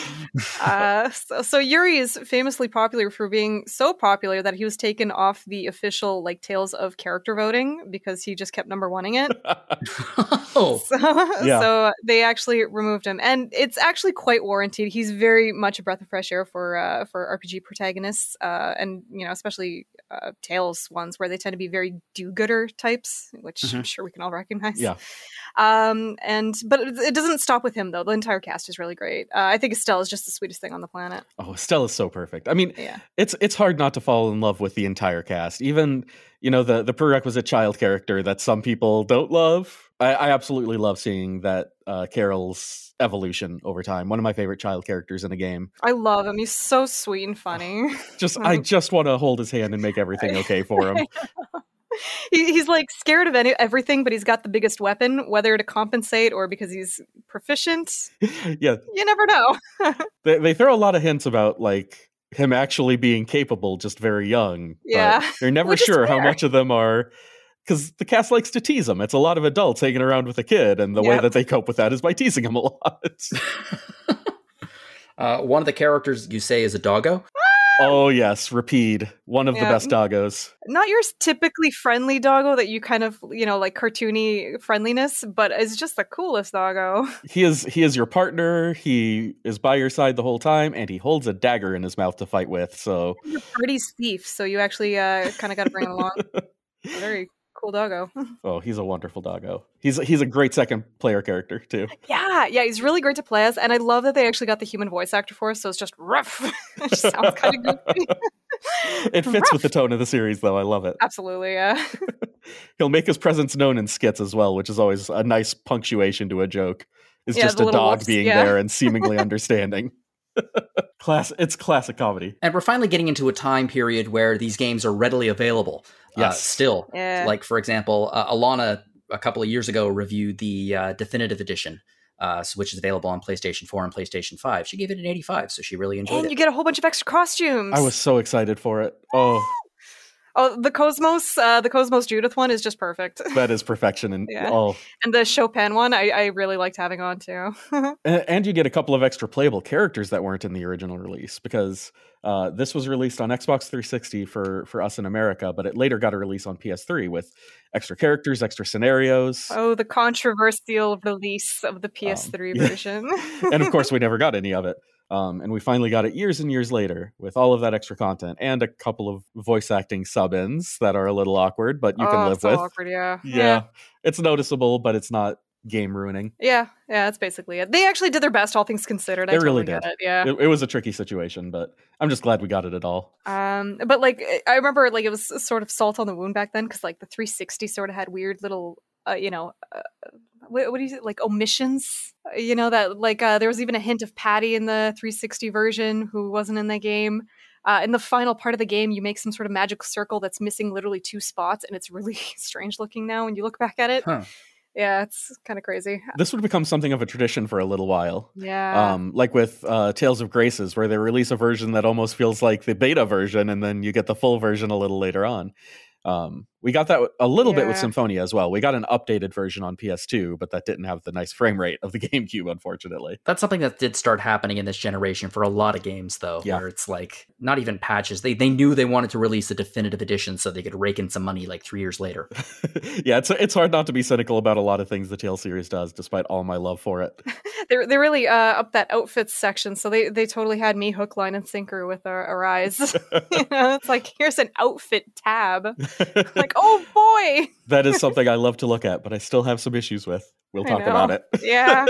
uh, so, so Yuri is famously popular for being so popular that he was taken off the official like Tales of character voting because he just kept number oneing it. oh, So, Yeah. so they actually removed him, and it's actually quite warranted. He's very much a breath of fresh air for uh, for RPG protagonists, uh, and you know, especially uh, Tales ones where they tend to be very do-gooder types, which I'm Mhm. sure we can all recognize. Yeah. Um, and but it, doesn't stop with him though. The entire cast is really great. Uh, I think Estelle is just the sweetest thing on the planet. oh, Stella's so perfect. I mean, Yeah. it's it's hard not to fall in love with the entire cast. Even you know the the prerequisite child character that some people don't love. I, I absolutely love seeing that uh, Karol's evolution over time. One of my favorite child characters in a game. I love him. He's so sweet and funny. Just I just want to hold his hand and make everything okay for him. he, he's like scared of any, everything, but he's got the biggest weapon, whether to compensate or because he's proficient. yeah, You never know. they, they throw a lot of hints about like him actually being capable just very young. but Yeah. You're never Which sure how much of them are because the cast likes to tease him. It's a lot of adults hanging around with a kid, and the way that they cope with that is by teasing him a lot. uh, one of the characters you say is a doggo. oh yes, Repede, one of the best doggos. Not your typically friendly doggo that you kind of, you know, like cartoony friendliness, but is just the coolest doggo. He is he is your partner. He is by your side the whole time, and he holds a dagger in his mouth to fight with. So Your party's thief, so you actually uh, kind of got to bring him along. Very cool doggo. oh, he's a wonderful doggo. He's he's a great second player character too. Yeah, yeah, he's really great to play as, and I love that they actually got the human voice actor for us. So it's just rough. it just sounds kind of goofy. It fits with the tone of the series, though. I love it. Absolutely, yeah. He'll make his presence known in skits as well, which is always a nice punctuation to a joke. It's Yeah, just a dog being yeah. there and seemingly understanding. Class, it's classic comedy. And we're finally getting into a time period where these games are readily available. Uh, still, Yeah. like for example, uh, Alana a couple of years ago reviewed the uh, definitive edition, uh, which is available on PlayStation 4 and PlayStation 5. She gave it an 85, so she really enjoyed and it. And you get a whole bunch of extra costumes. I was so excited for it. Oh, Oh, the Cosmos, uh, the Cosmos Judith one is just perfect, that is perfection. And Yeah. oh, and the Chopin one, I, I really liked having on too. and, you get a couple of extra playable characters that weren't in the original release because uh, this was released on Xbox 360 for for us in America, but it later got a release on PS3 with extra characters, extra scenarios. oh, the controversial release of the PS3 yeah. version. and of course, we never got any of it. Um, and we finally got it years and years later with all of that extra content and a couple of voice acting sub ins that are a little awkward, but you oh, can live with. awkward, yeah. Yeah. it's noticeable, but it's not game ruining. Yeah, yeah, that's basically it. They actually did their best, all things considered. I They totally really did. it. Yeah. It, it was a tricky situation, but I'm just glad we got it at all. Um, but like I remember, like it was sort of salt on the wound back then because like the 360 sort of had weird little, uh, you know, uh, what, what do you say, like omissions? You know that like uh, there was even a hint of Patty in the 360 version who wasn't in the game. Uh, in the final part of the game, you make some sort of magic circle that's missing literally two spots, and it's really strange looking now when you look back at it. Huh. Yeah, it's kind of crazy. This would become something of a tradition for a little while. Yeah. Um, like with uh, Tales of Graces, where they release a version that almost feels like the beta version, and then you get the full version a little later on. Um, we got that a little bit with Yeah. Symphonia as well. We got an updated version on PS2, but that didn't have the nice frame rate of the GameCube, unfortunately. That's something that did start happening in this generation for a lot of games, though, Yeah. where it's like not even patches. They they knew they wanted to release a definitive edition so they could rake in some money like three years later. yeah, it's it's hard not to be cynical about a lot of things the Tail series does, despite all my love for it. they they really uh, up that outfits section, so they they totally had me hook, line, and sinker with our, our eyes. you know, it's like here's an outfit tab. Like, oh boy, that is something I love to look at, but I still have some issues with. We'll talk about it. Yeah.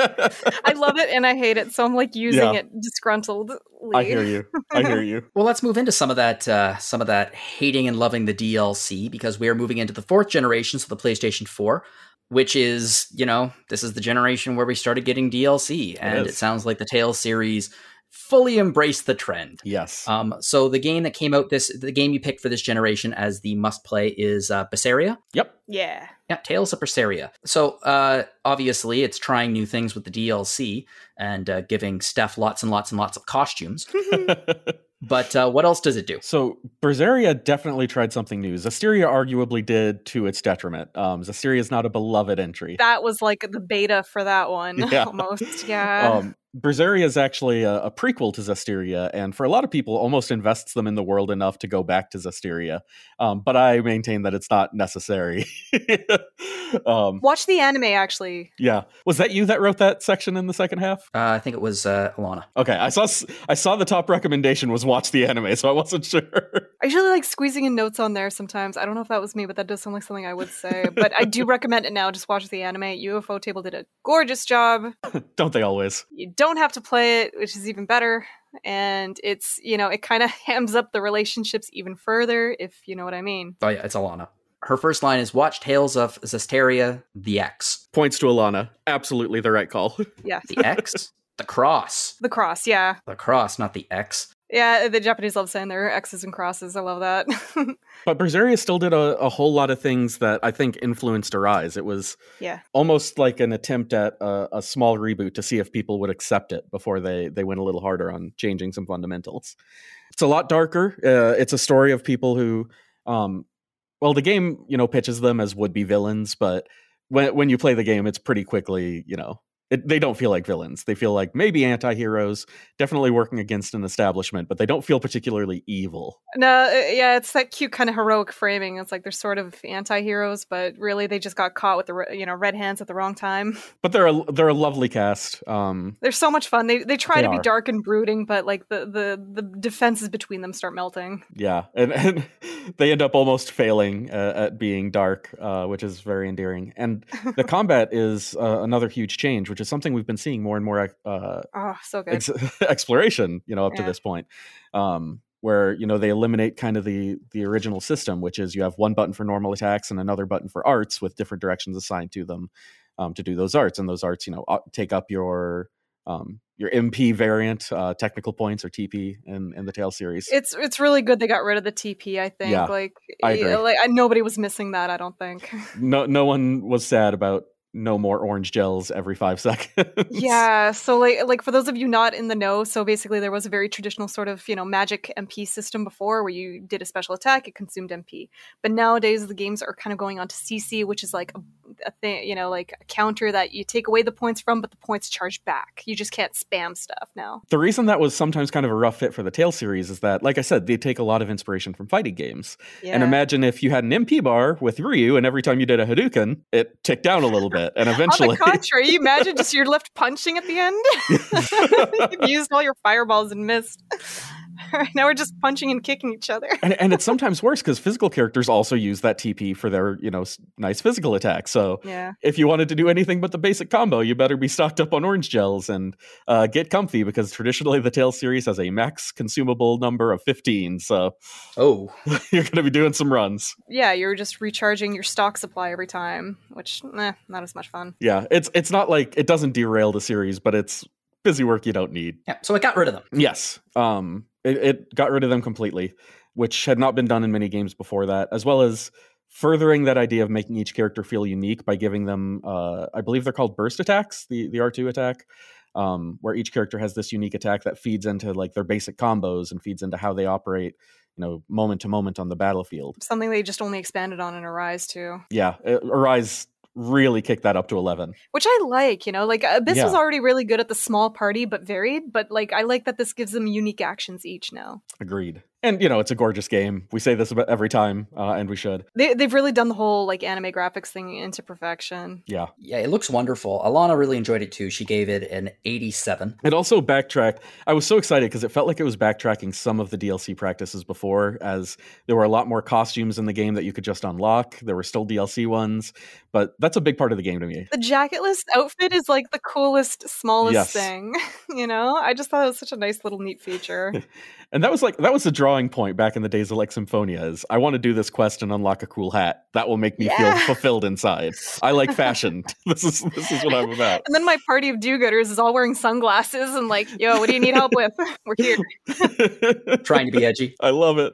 I love it and I hate it, so I'm like using Yeah. it disgruntled. I hear you. I hear you. Well, let's move into some of that uh, some of that hating and loving the DLC because we are moving into the fourth generation, so the PlayStation 4, which is, you know, this is the generation where we started getting DLC, and it sounds like the Tales series fully embrace the trend. Yes. Um, so the game that came out this the game you picked for this generation as the must play is uh, Berseria. yep. Yeah. Yeah, Tales of Berseria. So uh, obviously, it's trying new things with the DLC and uh, giving Steph lots and lots and lots of costumes. But uh, what else does it do? So Berseria definitely tried something new. Zestiria arguably did to its detriment. Um, Zestiria is not a beloved entry. that was like the beta for that one Yeah. almost. Yeah. Um, Berseria is actually a, a prequel to Zestiria, and for a lot of people, almost invests them in the world enough to go back to Zestiria. Um, but I maintain that it's not necessary. um, Watch the anime actually. yeah, was that you that wrote that section in the second half? Uh, I think it was uh, Alana. Okay, I saw I saw the top recommendation was watch the anime, so I wasn't sure. I usually like squeezing in notes on there sometimes. I don't know if that was me, but that does sound like something I would say. but I do recommend it now. Just watch the anime. ufotable did a gorgeous job. Don't they always? You don't have to play it, which is even better. And it's, you know, it kind of hams up the relationships even further, if you know what I mean. Oh yeah, it's Alana. Her first line is "Watch Tales of Zestiria, the X, Points to Alana. Absolutely the right call. Yeah. the X, the cross, The cross, yeah. the cross, not the X." Yeah, the Japanese love saying their X's and crosses. I love that. But Berseria still did a, a whole lot of things that I think influenced Arise. It was yeah. almost like an attempt at a, a small reboot to see if people would accept it before they they went a little harder on changing some fundamentals. It's a lot darker. Uh, it's a story of people who, um, well, the game you know pitches them as would be villains, but when when you play the game, it's pretty quickly you know. It, they don't feel like villains. They feel like maybe anti-heroes, definitely working against an establishment, but they don't feel particularly evil. No, uh, yeah, it's that cute kind of heroic framing. It's like they're sort of anti-heroes, but really they just got caught with the you know red hands at the wrong time. But they're a, they're a lovely cast. Um, They're so much fun. They they try They to be are. dark and brooding, but like the the the defenses between them start melting. Yeah, and, and they end up almost failing uh, at being dark, uh, which is very endearing. And the combat is uh, another huge change, which is something we've been seeing more and more uh, Oh, so good. ex- exploration, you know, up to this point, um, where you know they eliminate kind of the the original system, which is you have one button for normal attacks and another button for arts with different directions assigned to them um, to do those arts, and those arts, you know, take up your um, your MP variant, uh, technical points or TP in, in the Tail series. It's it's really good they got rid of the TP. I think Yeah, like I agree. like nobody was missing that. I don't think. no no one was sad about no more orange gels every five seconds. Yeah, so like like for those of you not in the know, so basically there was a very traditional sort of, you know, magic MP system before where you did a special attack, it consumed MP. But nowadays the games are kind of going on to CC, which is like a, a thing, you know, like a counter that you take away the points from, but the points charge back. You just can't spam stuff now. the reason that was sometimes kind of a rough fit for the Tail series is that, like I said, they take a lot of inspiration from fighting games. Yeah. And imagine if you had an MP bar with Ryu, and every time you did a Hadouken, it ticked down a little bit, and on the contrary, you imagine just you're left punching at the end. You've used all your fireballs and missed. now we're just punching and kicking each other. and, and it's sometimes worse because physical characters also use that TP for their, you know, nice physical attacks. So Yeah. if you wanted to do anything but the basic combo, you better be stocked up on orange gels and uh, get comfy because traditionally the Tail series has a max consumable number of 15. So Oh, you're going to be doing some runs. yeah, you're just recharging your stock supply every time, which eh, not as much fun. Yeah, it's it's not like it doesn't derail the series, but it's busy work you don't need. yeah. So it got rid of them. Yes. Um it, it got rid of them completely, which had not been done in many games before that, as well as furthering that idea of making each character feel unique by giving them, uh, I believe they're called burst attacks, the the R two attack, um, where each character has this unique attack that feeds into like their basic combos and feeds into how they operate, you know, moment to moment on the battlefield. Something they just only expanded on in Arise too. Yeah, it, Arise really kicked that up to 11 which i like you know like uh, abyss Yeah. was already really good at the small party but varied but like i like that this gives them unique actions each now. Agreed and you know it's a gorgeous game. We say this about every time uh, and we should. They, they've really done the whole like anime graphics thing into perfection. Yeah. Yeah, it looks wonderful. Alana really enjoyed it too. She gave it an 87. it also backtracked. I was so excited because it felt like it was backtracking some of the dlc practices before as there were a lot more costumes in the game that you could just unlock. There were still dlc ones but that's a big part of the game to me. The jacketless outfit is like the coolest smallest Yes. thing you know? I just thought it was such a nice little neat feature and that was like that was the drawing point back in the days of like symphonia is i want to do this quest and unlock a cool hat. That will make me feel fulfilled inside. I like fashion. This is this is what i'm about. And then my party of do-gooders is all wearing sunglasses and like yo what do you need help with? We're here. Trying to be edgy. I love it.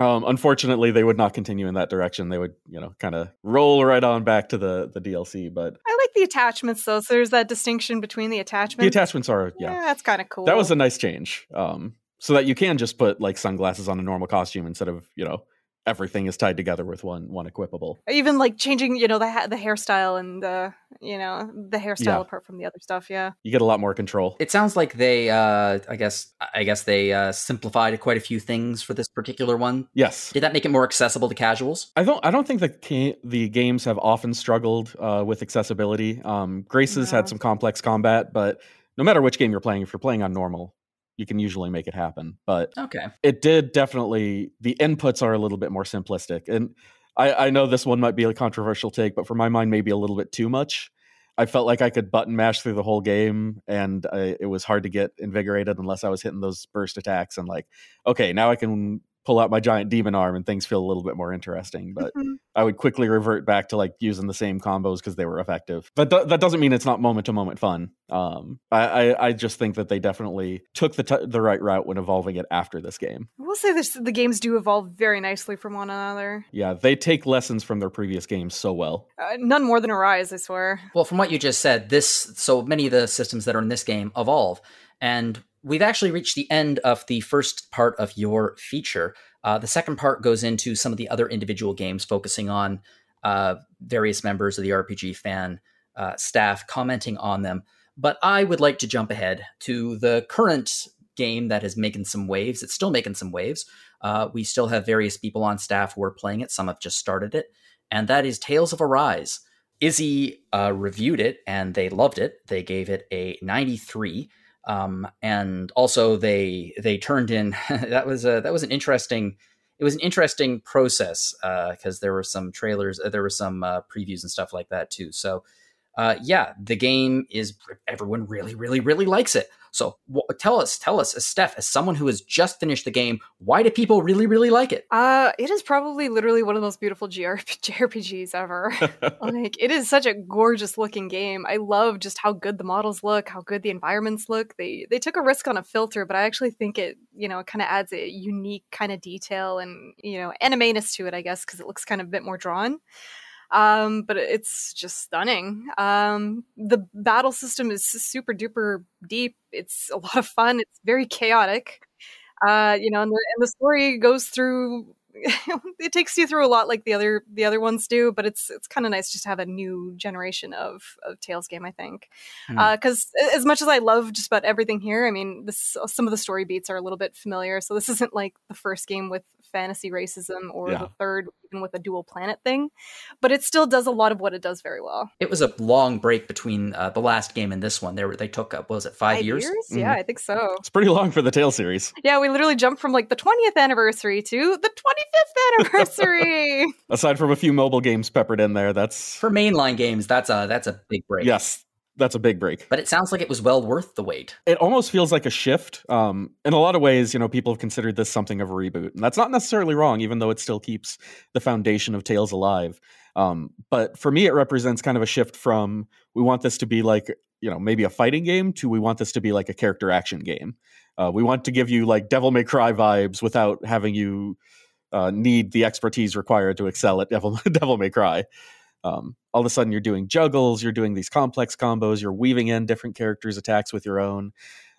Um, unfortunately, they would not continue in that direction. They would, you know, kind of roll right on back to the the DLC. But i like the attachments though. So there's that distinction between the attachments the attachments. are, yeah, yeah that's kind of cool that was a nice change. Um, so that you can just put like sunglasses on a normal costume instead of, you know, everything is tied together with one one equipable. even like changing you know the ha- the hairstyle and the you know the hairstyle Yeah. apart from the other stuff yeah You get a lot more control. It sounds like they, uh, I guess, I guess they uh, simplified quite a few things for this particular one. Yes, Did that make it more accessible to casuals? I don't. I don't think the ca- the games have often struggled uh, with accessibility. Um, Graces No. had some complex combat, but no matter which game you're playing, if you're playing on normal, you can usually make it happen. But Okay. it did definitely the inputs are a little bit more simplistic and I, I know this one might be a controversial take but for my mind maybe a little bit too much i felt like i could button mash through the whole game and I, it was hard to get invigorated unless i was hitting those burst attacks and like okay now i can pull out my giant demon arm and things feel a little bit more interesting but Mhm. i would quickly revert back to like using the same combos because they were effective. But th- that doesn't mean it's not moment to moment fun. Um I, I i just think that they definitely took the t- the right route when evolving it after this game. I will say this the games do evolve very nicely from one another. Yeah, they take lessons from their previous games so well. uh, none more than arise i swear. Well, from what you just said, this so many of the systems that are in this game evolve, and we've actually reached the end of the first part of your feature. Uh, the second part goes into some of the other individual games, focusing on uh, various members of the RPGFan uh, staff, commenting on them. But I would like to jump ahead to the current game that is making some waves. It's still making some waves. Uh, we still have various people on staff who are playing it. Some have just started it, and that is Tales of Arise. Izzy uh, reviewed it and they loved it. They gave it a 93. Um, and also they they turned in that was a that was an interesting it was an interesting process because there were some trailers uh, there were some uh, previews and stuff like that too. So uh, yeah, the game is everyone really really really likes it. So tell us tell us, as Steph, as someone who has just finished the game, why do people really really like it? uh it is probably literally one of the most beautiful jrpgs ever like it is such a gorgeous looking game i love just how good the models look how good the environments look they they took a risk on a filter but i actually think it you know kind of adds a unique kind of detail and you know anime-ness to it i guess because it looks kind of a bit more drawn um but it's just stunning. Um the battle system is super duper deep. It's a lot of fun. It's very chaotic. Uh you know and the, and the story goes through it takes you through a lot like the other the other ones do but it's it's kind of nice just to have a new generation of of tales game i think. Because as much as i love just about everything here i mean this some of the story beats are a little bit familiar so this isn't like the first game with fantasy racism or Yeah. the third even with a dual planet thing but it still does a lot of what it does very well It was a long break between uh, the last game and this one. They were they took up what was it five, years? yeah i think so it's pretty long for the Tail series. yeah we literally jumped from like the 20th anniversary to the 25th anniversary Aside from a few mobile games peppered in there, that's For mainline games, that's a that's a big break. yes, that's a big break. but it sounds like it was well worth the wait. It almost feels like a shift. Um, in a lot of ways, you know, people have considered this something of a reboot, and that's not necessarily wrong, even though it still keeps the foundation of Tales alive. Um, but for me, it represents kind of a shift from we want this to be like you know maybe a fighting game to we want this to be like a character action game. Uh, we want to give you like Devil May Cry vibes without having you uh, need the expertise required to excel at Devil Devil May Cry. Um, all of a sudden, you're doing juggles, you're doing these complex combos, you're weaving in different characters' attacks with your own.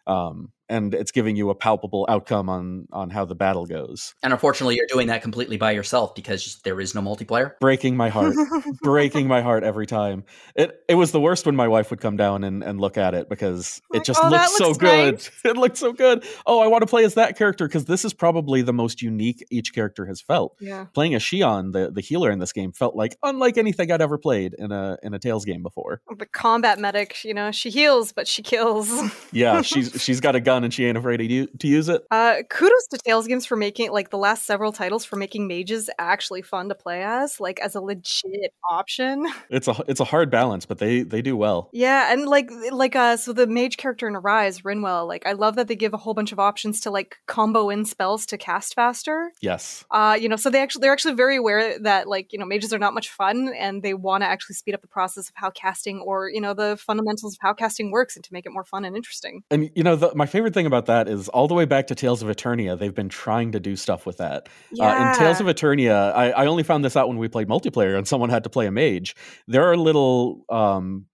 Um, and it's giving you a palpable outcome on on how the battle goes. And unfortunately, you're doing that completely by yourself because there is no multiplayer. Breaking my heart, breaking my heart every time. It it was the worst when my wife would come down and, and look at it because it just oh, looked so looks good. nice. It looked so good. Oh, I want to play as that character because this is probably the most unique each character has felt. yeah. Playing as Shionne, the the healer in this game, felt like unlike anything I'd ever played in a in a Tales game before. The combat medic, you know, she heals, but she kills. Yeah, she's she's got a gun and she ain't afraid to, to use it. Uh, kudos to Tales Games for making like the last several titles for making mages actually fun to play as, like as a legit option. It's a it's a hard balance, but they they do well. Yeah, and like like uh, so the mage character in Arise, Rinwell, like I love that they give a whole bunch of options to like combo in spells to cast faster. Yes. Uh, you know, so they actually they're actually very aware that like you know mages are not much fun, and they want to actually speed up the process of how casting or you know the fundamentals of how casting works, and to make it more fun and interesting. And you know, the, my favorite thing about that is all the way back to Tales of Eternia, they've been trying to do stuff with that. Uh, in Tales of Eternia, I, I only found this out when we played multiplayer and someone had to play a mage. There are little um,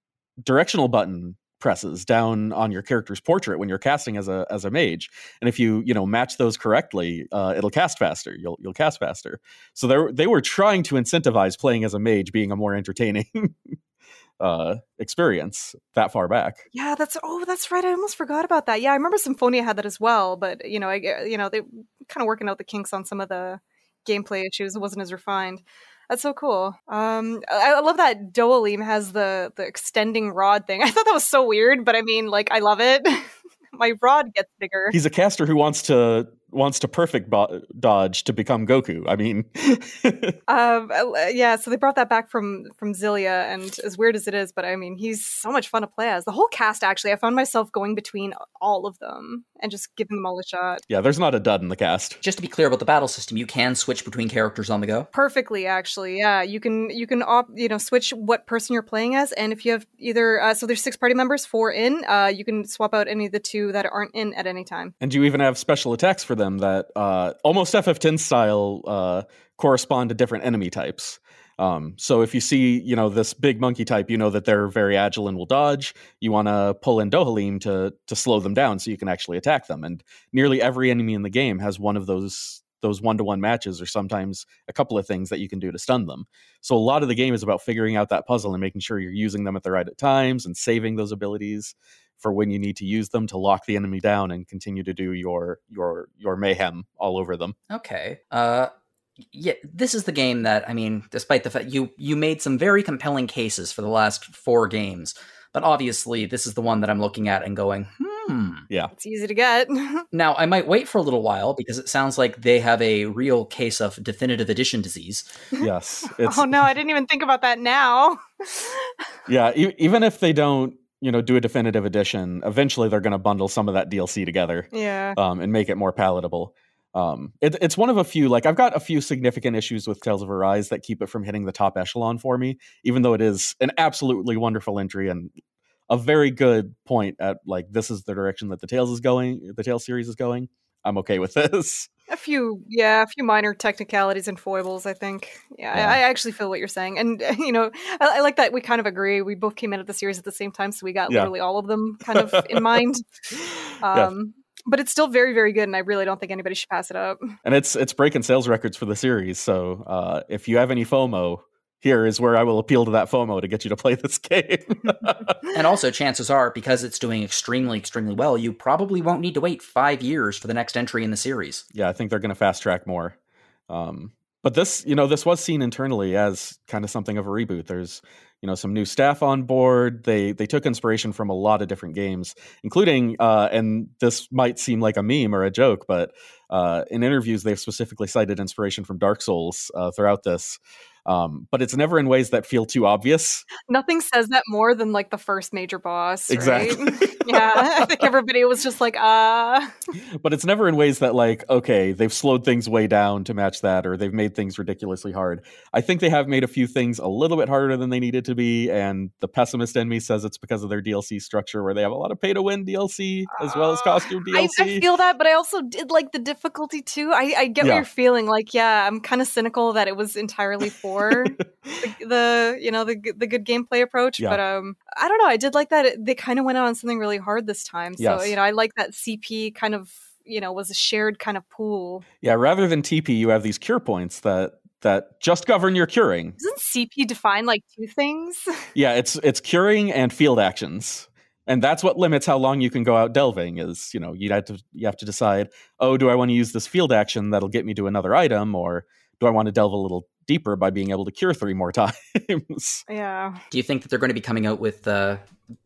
directional button presses down on your character's portrait when you're casting as a as a mage, and if you you know match those correctly, uh, it'll cast faster. You'll you'll cast faster. So they they were trying to incentivize playing as a mage being a more entertaining. uh experience that far back Yeah, that's oh, that's right. I almost forgot about that. Yeah, I remember Symphonia had that as well, but you know, I you know they kind of working out the kinks on some of the gameplay issues. It wasn't as refined. That's so cool. Um, I, I love that Dohalim has the the extending rod thing. I thought that was so weird, but I mean, like, I love it. My rod gets bigger. he's a caster who wants to wants to perfect bo- dodge to become goku i mean Um, uh, yeah, so they brought that back from from Xillia, and as weird as it is, but I mean, he's so much fun to play as. The whole cast, actually, I found myself going between all of them and just giving them all a shot. yeah there's not a dud in the cast Just to be clear about the battle system, you can switch between characters on the go. perfectly actually yeah you can you can op, you know switch what person you're playing as and if you have either uh, so there's six party members four in uh, you can swap out any of the two that aren't in at any time and do you even have special attacks for them that uh, almost ff10 style uh, correspond to different enemy types. Um, so if you see you know this big monkey type you know that they're very agile and will dodge. You want to pull in dohalim to to slow them down so you can actually attack them. And nearly every enemy in the game has one of those those one-to-one matches or sometimes a couple of things that you can do to stun them. So a lot of the game is about figuring out that puzzle and making sure you're using them at the right times and saving those abilities for when you need to use them to lock the enemy down and continue to do your your your mayhem all over them Okay. Uh yeah, this is the game that I mean, despite the fact you you made some very compelling cases for the last four games, but obviously this is the one that I'm looking at and going, hmm. Yeah, it's easy to get Now I might wait for a little while because it sounds like they have a real case of definitive edition disease. yes oh no i didn't even think about that now yeah e- even if they don't you know do a definitive edition eventually they're going to bundle some of that dlc together yeah. um, and make it more palatable. Um, it, it's one of a few like i've got a few significant issues with tales of arise that keep it from hitting the top echelon for me even though it is an absolutely wonderful entry and a very good point at like this is the direction that the tales is going the tales series is going. I'm okay with this a few yeah a few minor technicalities and foibles i think yeah, Yeah. I, I actually feel what you're saying and you know I, I like that we kind of agree we both came in at the series at the same time so we got Yeah. literally all of them kind of in mind Yeah. um but it's still very very good and i really don't think anybody should pass it up and it's it's breaking sales records for the series so uh, if you have any fomo here is where i will appeal to that fomo to get you to play this game And also, chances are, because it's doing extremely, extremely well, you probably won't need to wait five years for the next entry in the series. yeah, I think they're going to fast track more. Um, but this, you know, this was seen internally as kind of something of a reboot. There's, you know, some new staff on board. They they took inspiration from a lot of different games, including, uh, and this might seem like a meme or a joke, but uh, in interviews they've specifically cited inspiration from Dark Souls uh, throughout this. Um, but it's never in ways that feel too obvious. Nothing says that more than like the first major boss. right? Exactly. yeah, I think everybody was just like, uh but it's never in ways that like okay they've slowed things way down to match that or they've made things ridiculously hard i think they have made a few things a little bit harder than they needed to be and the pessimist in me says it's because of their dlc structure where they have a lot of pay to win dlc as well as Uh, costume I, dlc I feel that, but I also did like the difficulty too. I, I get Yeah. what you're feeling. Like, yeah, I'm kind of cynical that it was entirely for the, the you know the the good gameplay approach. Yeah. But um, I don't know. I did like that it, they kind of went out on something really hard this time. So Yes. you know, I like that CP kind of you know was a shared kind of pool. yeah rather than tp you have these cure points that that just govern your curing Doesn't CP define like two things? yeah it's it's curing and field actions and that's what limits how long you can go out delving is you know you have to you have to decide oh do i want to use this field action that'll get me to another item or do i want to delve a little deeper by being able to cure three more times yeah. Do you think that they're going to be coming out with uh,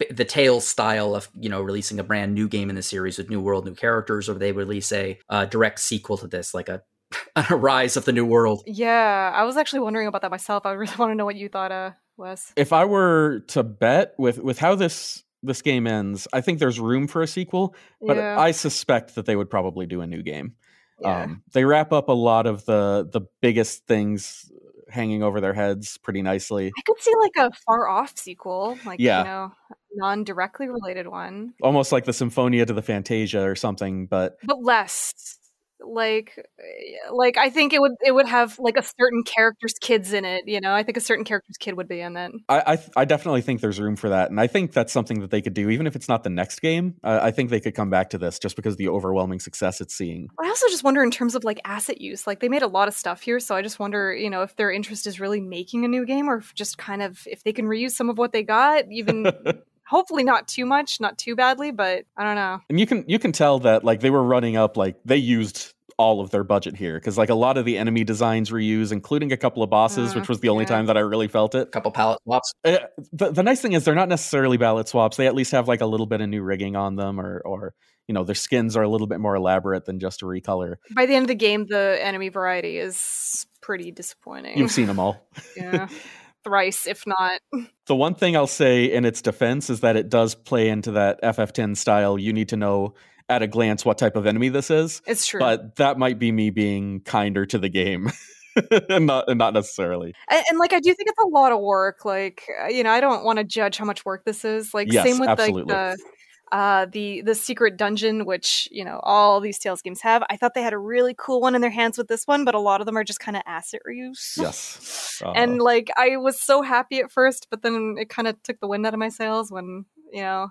the Tales style of you know releasing a brand new game in the series with new world, new characters, or they release a uh, direct sequel to this, like a, a Rise of the New World? Yeah, I was actually wondering about that myself. I really want to know what you thought, uh, Wes. if i were to bet with with how this this game ends i think there's room for a sequel but yeah. i suspect that they would probably do a new game yeah. Um, they wrap up a lot of the the biggest things hanging over their heads pretty nicely. I could see like a far off sequel, like Yeah. you know, non directly related one, Almost like the Symphonia to the Fantasia or something, but but less. Like, uh, like I think it would it would have like a certain character's kids in it. You know, I think a certain character's kid would be in it. I, I th- I definitely think there's room for that, and I think that's something that they could do, even if it's not the next game. Uh, I think they could come back to this just because of the overwhelming success it's seeing. I also just wonder in terms of like asset use. Like they made a lot of stuff here, so I just wonder, you know, if their interest is really making a new game, or just kind of if they can reuse some of what they got, even hopefully not too much, not too badly, but I don't know. and you can you can tell that like they were running up like they used all of their budget here because like a lot of the enemy designs were used including a couple of bosses Uh, which was the only yeah. time that i really felt it A couple palette swaps. Uh, the, the nice thing is they're not necessarily ballot swaps they at least have like a little bit of new rigging on them or or you know their skins are a little bit more elaborate than just a recolor By the end of the game, the enemy variety is pretty disappointing. you've seen them all yeah, thrice if not. the one thing i'll say in its defense is that it does play into that ff10 style you need to know at a glance what type of enemy this is It's true. but that might be me being kinder to the game and not and not necessarily and, and like I do think it's a lot of work. Like uh, you know, I don't want to judge how much work this is. Like Yes, same with absolutely. like the uh the the secret dungeon which you know all these tales games have. I thought they had a really cool one in their hands with this one but a lot of them are just kind of asset reuse. Yes. Uh, and like i was so happy at first but then it kind of took the wind out of my sails when you know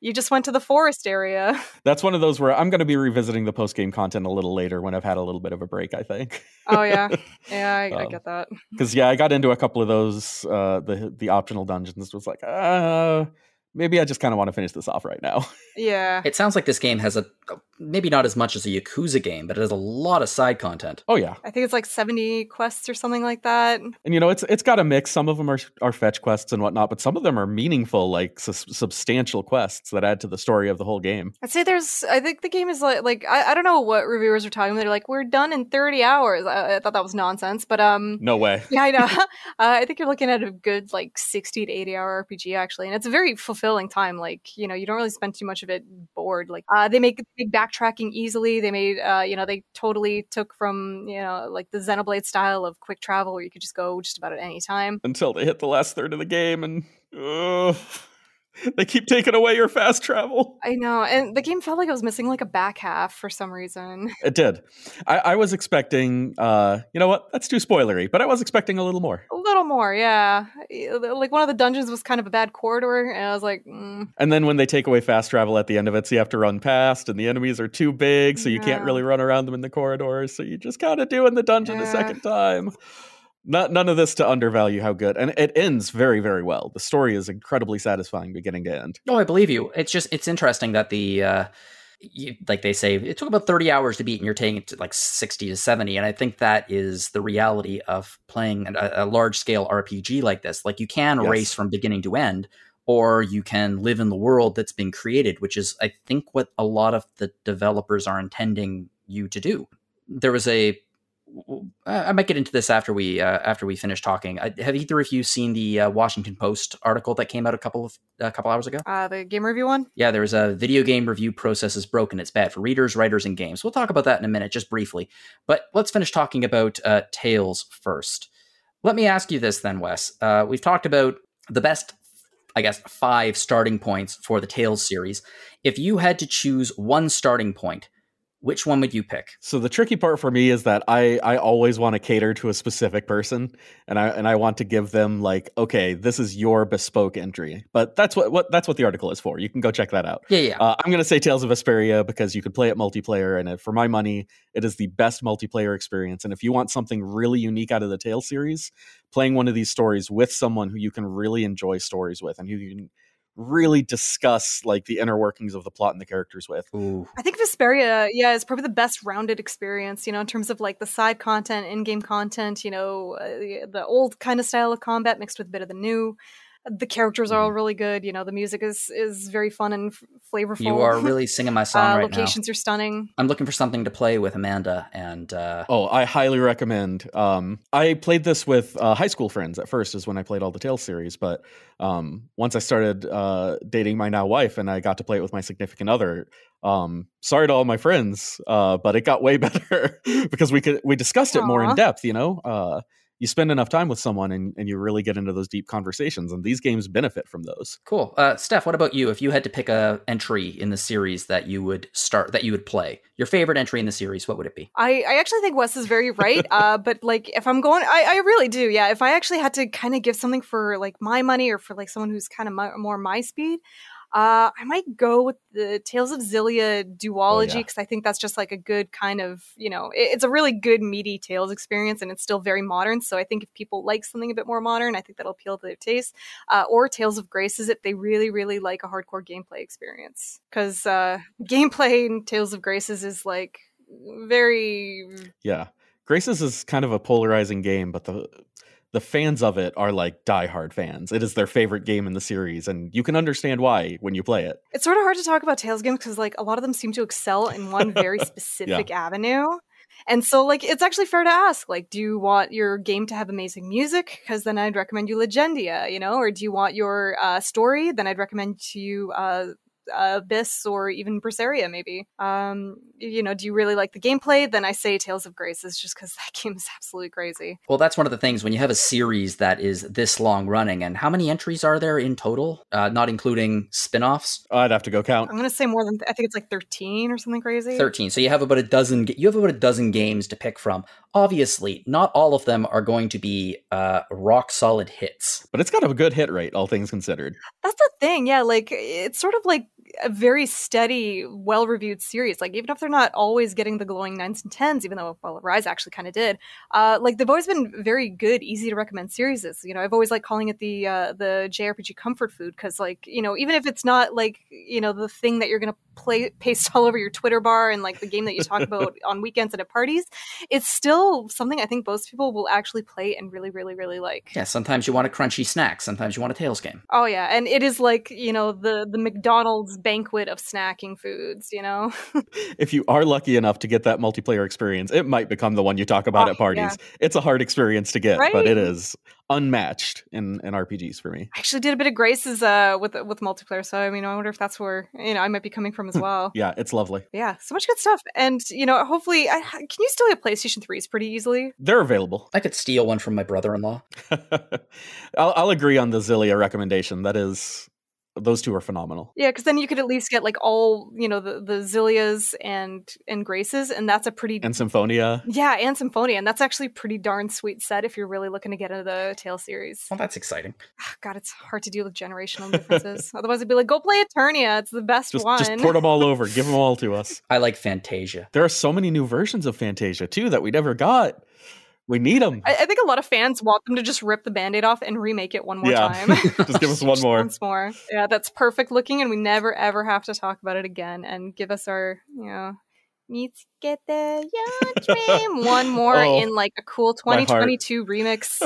you just went to the forest area. That's one of those where i'm going to be revisiting the post game content a little later when i've had a little bit of a break i think. Oh yeah. Yeah i, I Um, get that. because yeah i got into a couple of those uh the the optional dungeons was like uh maybe i just kind of want to finish this off right now yeah It sounds like this game has a maybe not as much as a Yakuza game, but it has a lot of side content. oh yeah i think it's like 70 quests or something like that and you know it's it's got a mix some of them are are fetch quests and whatnot but some of them are meaningful like sus substantial quests that add to the story of the whole game I'd say there's. I think the game is like like I, I don't know what reviewers are talking. They're like we're done in 30 hours. I, I thought that was nonsense, but um, no way yeah, I know. uh, I think you're looking at a good like 60 to 80 hour RPG actually, and it's a very fulfilling time. Like you know, you don't really spend too much of it bored. Like uh, they make make backtracking easily. They made uh, you know they totally took from you know like the Xenoblade style of quick travel where you could just go just about at any time. until they hit the last third of the game and uh, they keep taking away your fast travel I know, and the game felt like it was missing like a back half for some reason. It did. I, I was expecting, uh, you know what? That's too spoilery, but I was expecting a little more. A little more, yeah. Like one of the dungeons was kind of a bad corridor, and I was like, mm, And then when they take away fast travel at the end of it, so you have to run past, and the enemies are too big, so you can't really run around them in the corridors. So you just kind of do in the dungeon a second time. Not none of this to undervalue how good, and it ends very, very well. The story is incredibly satisfying, beginning to end. No, I believe you. It's just it's interesting that the uh, you, like they say it took about 30 hours to beat and you're taking it to like 60 to 70 and i think that is the reality of playing a, a large scale rpg like this like you can Yes. race from beginning to end or you can live in the world that's been created which is i think what a lot of the developers are intending you to do there was a I might get into this after we uh, after we finish talking. Uh, have either of you seen the uh, Washington Post article that came out a couple of a couple hours ago? Uh, the game review one. Yeah, there was a video game review process is broken. It's bad for readers, writers, and games. We'll talk about that in a minute, just briefly. But let's finish talking about uh, Tales first. Let me ask you this then, Wes. Uh, we've talked about the best, I guess, five starting points for the Tales series. If you had to choose one starting point, which one would you pick? So the tricky part for me is that I I always want to cater to a specific person and I and I want to give them like okay, this is your bespoke entry. But that's what what that's what the article is for. You can go check that out. Yeah, yeah. Uh, I'm going to say Tales of Vesperia because you can play it multiplayer and for my money, it is the best multiplayer experience and if you want something really unique out of the Tales series, playing one of these stories with someone who you can really enjoy stories with and who you can really discuss like the inner workings of the plot and the characters with. Ooh. I think Vesperia, yeah, is probably the best rounded experience, you know, in terms of like the side content, in game content, you know, uh, the, the old kind of style of combat mixed with a bit of the new. The characters are all Mm-hmm. really good. You know, the music is is very fun and f- flavorful. You are really singing my song uh, right locations are stunning. I'm looking for something to play with Amanda, and uh, Oh, I highly recommend. Um, I played this with uh, high school friends at first, is when I played all the Tales series. But um, once I started uh, dating my now wife, and I got to play it with my significant other. Um, sorry to all my friends, uh, but it got way better because we could we discussed it more in depth. You know, uh, you spend enough time with someone, and, and you really get into those deep conversations, and these games benefit from those. cool. Uh, Steph, what about you? If you had to pick a entry in the series that you would start, that you would play, your favorite entry in the series, what would it be? I, I actually think Wes is very right. Uh, but like, if I'm going, I, I really do. Yeah. If I actually had to kind of give something for like my money or for like someone who's kind of my, more my speed, uh, I might go with the Tales of Xillia duology yeah. because I think that's just like a good kind of, you know, it- it's a really good meaty Tales experience and it's still very modern. So I think if people like something a bit more modern, I think that'll appeal to their taste. Uh, or Tales of Graces if they really, really like a hardcore gameplay experience. Because uh, gameplay in Tales of Graces is like very Yeah, Graces is kind of a polarizing game, but the the fans of it are like diehard fans. It is their favorite game in the series, and you can understand why when you play it. It's sort of hard to talk about Tales games because like a lot of them seem to excel in one very specific avenue. And so like it's actually fair to ask like do you want your game to have amazing music because then I'd recommend you Legendia, you know, or do you want your uh, story then I'd recommend to you uh Abyss or even Berseria, maybe. Um, you know, do you really like the gameplay? Then I say Tales of Graces, just because that game is absolutely crazy. Well, that's one of the things when you have a series that is this long running, and how many entries are there in total, uh, not including spin offs? I'd have to go count. I'm gonna say more than I think it's like 13 or something crazy. 13 so you have about a dozen you have about a dozen games to pick from obviously not all of them are going to be uh, rock solid hits But it's got a good hit rate, all things considered. That's the thing, yeah. Like it's sort of like a very steady, well-reviewed series. Like even if they're not always getting the glowing nines and tens, even though well, Rise actually kind of did. Uh, like they've always been very good, easy to recommend series. You know, I've always liked calling it the uh, the JRPG comfort food because, like, you know, even if it's not like you know the thing that you're gonna play paste all over your Twitter bar and like the game that you talk about on weekends and at parties, it's still something I think most people will actually play and really, really, really like. yeah sometimes you want a crunchy snack sometimes you want a Tales game Oh yeah, and it is like you know the the McDonald's banquet of snacking foods. You know, If you are lucky enough to get that multiplayer experience, it might become the one you talk about Oh, at parties. yeah. It's a hard experience to get, but it is unmatched in, in RPGs for me. I actually did a bit of Graces uh, with with multiplayer, so I mean, I wonder if that's where you know I might be coming from as well. Yeah, it's lovely. yeah, so much good stuff, and you know, hopefully, I, can you still get PlayStation threes pretty easily? They're available. i could steal one from my brother-in-law I'll, I'll agree on the Xillia recommendation. That is, those two are phenomenal. Yeah, because then you could at least get like all you know the the Xillias and and Graces, and that's a pretty And Symphonia. yeah, and Symphonia, and that's actually a pretty darn sweet set if you're really looking to get into the Tale series. well that's exciting ah, God, it's hard to deal with generational differences. Otherwise, it'd be like, go play Eternia. It's the best Just, one. just port them all over. Give them all to us. i like fantasia There are so many new versions of Fantasia too that we never got. We need them. I, I think a lot of fans want them to just rip the band-aid off and remake it one more Yeah. time. Just give us one more. Once more. Yeah, that's perfect looking, and we never ever have to talk about it again. And give us our, you know, meets get the your dream one more Oh, in like a cool 2022 remix.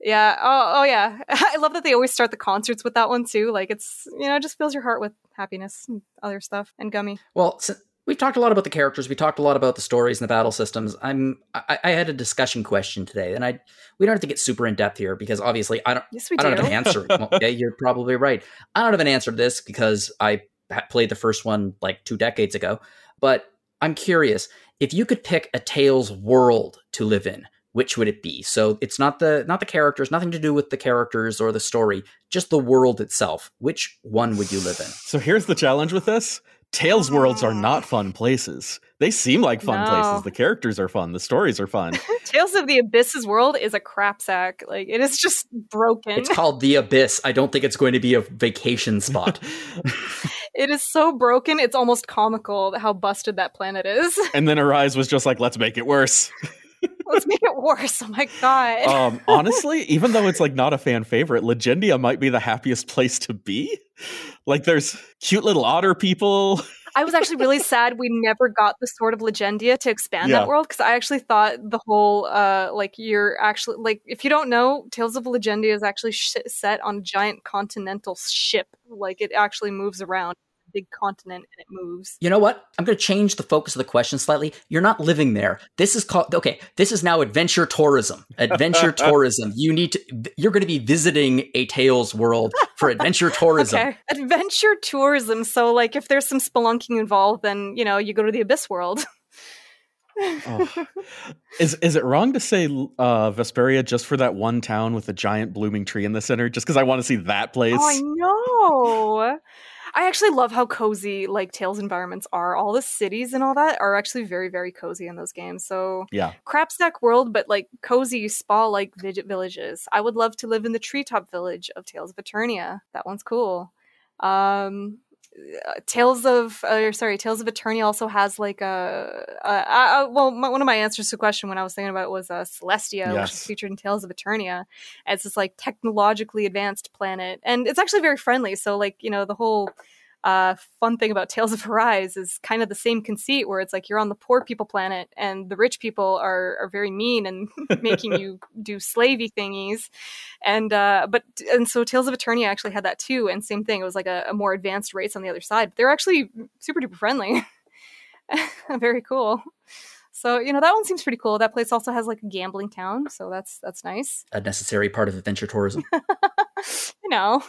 Yeah. Oh, oh, yeah. I love that they always start the concerts with that one too. Like it's, you know, it just fills your heart with happiness and other stuff and gummy. well si- we've talked a lot about the characters. We talked a lot about the stories and the battle systems. I'm I, I had a discussion question today, and I we don't have to get super in depth here because obviously I don't Yes, we I don't have an answer. well, yeah, you're probably right. I don't have an answer to this because I played the first one like two decades ago. But I'm curious if you could pick a Tales world to live in, which would it be? So it's not the not the characters, nothing to do with the characters or the story, just the world itself. Which one would you live in? So here's the challenge with this. Tales worlds are not fun places. They seem like fun No. places. The characters are fun. The stories are fun. Tales of the Abyss's world is a crap sack. Like it is just broken. It's called the Abyss. I don't think it's going to be a vacation spot. It is so broken. It's almost comical how busted that planet is. and then Arise was just like, let's make it worse. Let's make it worse. Oh my god. um, honestly, even though it's like not a fan favorite, Legendia might be the happiest place to be. Like, there's cute little otter people. I was actually really sad we never got the Sword of Legendia to expand Yeah. that world because I actually thought the whole uh like you're actually like if you don't know Tales of Legendia is actually sh- set on a giant continental ship like it actually moves around big continent and it moves. You know what? I'm going to change the focus of the question slightly. You're not living there. This is called okay. This is now adventure tourism. Adventure tourism. You need to. You're going to be visiting a Tales world for adventure tourism. Okay, adventure tourism. So like if there's some spelunking involved, then you know you go to the Abyss world. Oh. Is is it wrong to say uh, Vesperia just for that one town with a giant blooming tree in the center? Just because I want to see that place. Oh, I know. I actually love how cozy like Tales environments are. All the cities and all that are actually very, very cozy in those games. So yeah, crapsack world, but like cozy spa like villages. I would love to live in the treetop village of Tales of Eternia. That one's cool. Um, Tales of, uh, or sorry, Tales of Eternia also has like a, uh, uh, well, my, one of my answers to the question when I was thinking about it was uh, Celestia, which is featured in Tales of Eternia. It's this like technologically advanced planet, and it's actually very friendly. So, like, you know, the whole uh, fun thing about Tales of Arise is kind of the same conceit, where it's like you're on the poor people planet, and the rich people are are very mean and making you do slavey thingies, and uh, but and so Tales of Eternia actually had that too, and same thing. It was like a, a more advanced race on the other side. But They're actually super duper friendly, very cool. So you know that one seems pretty cool. That place also has like a gambling town, so that's that's nice. A necessary part of adventure tourism. you know,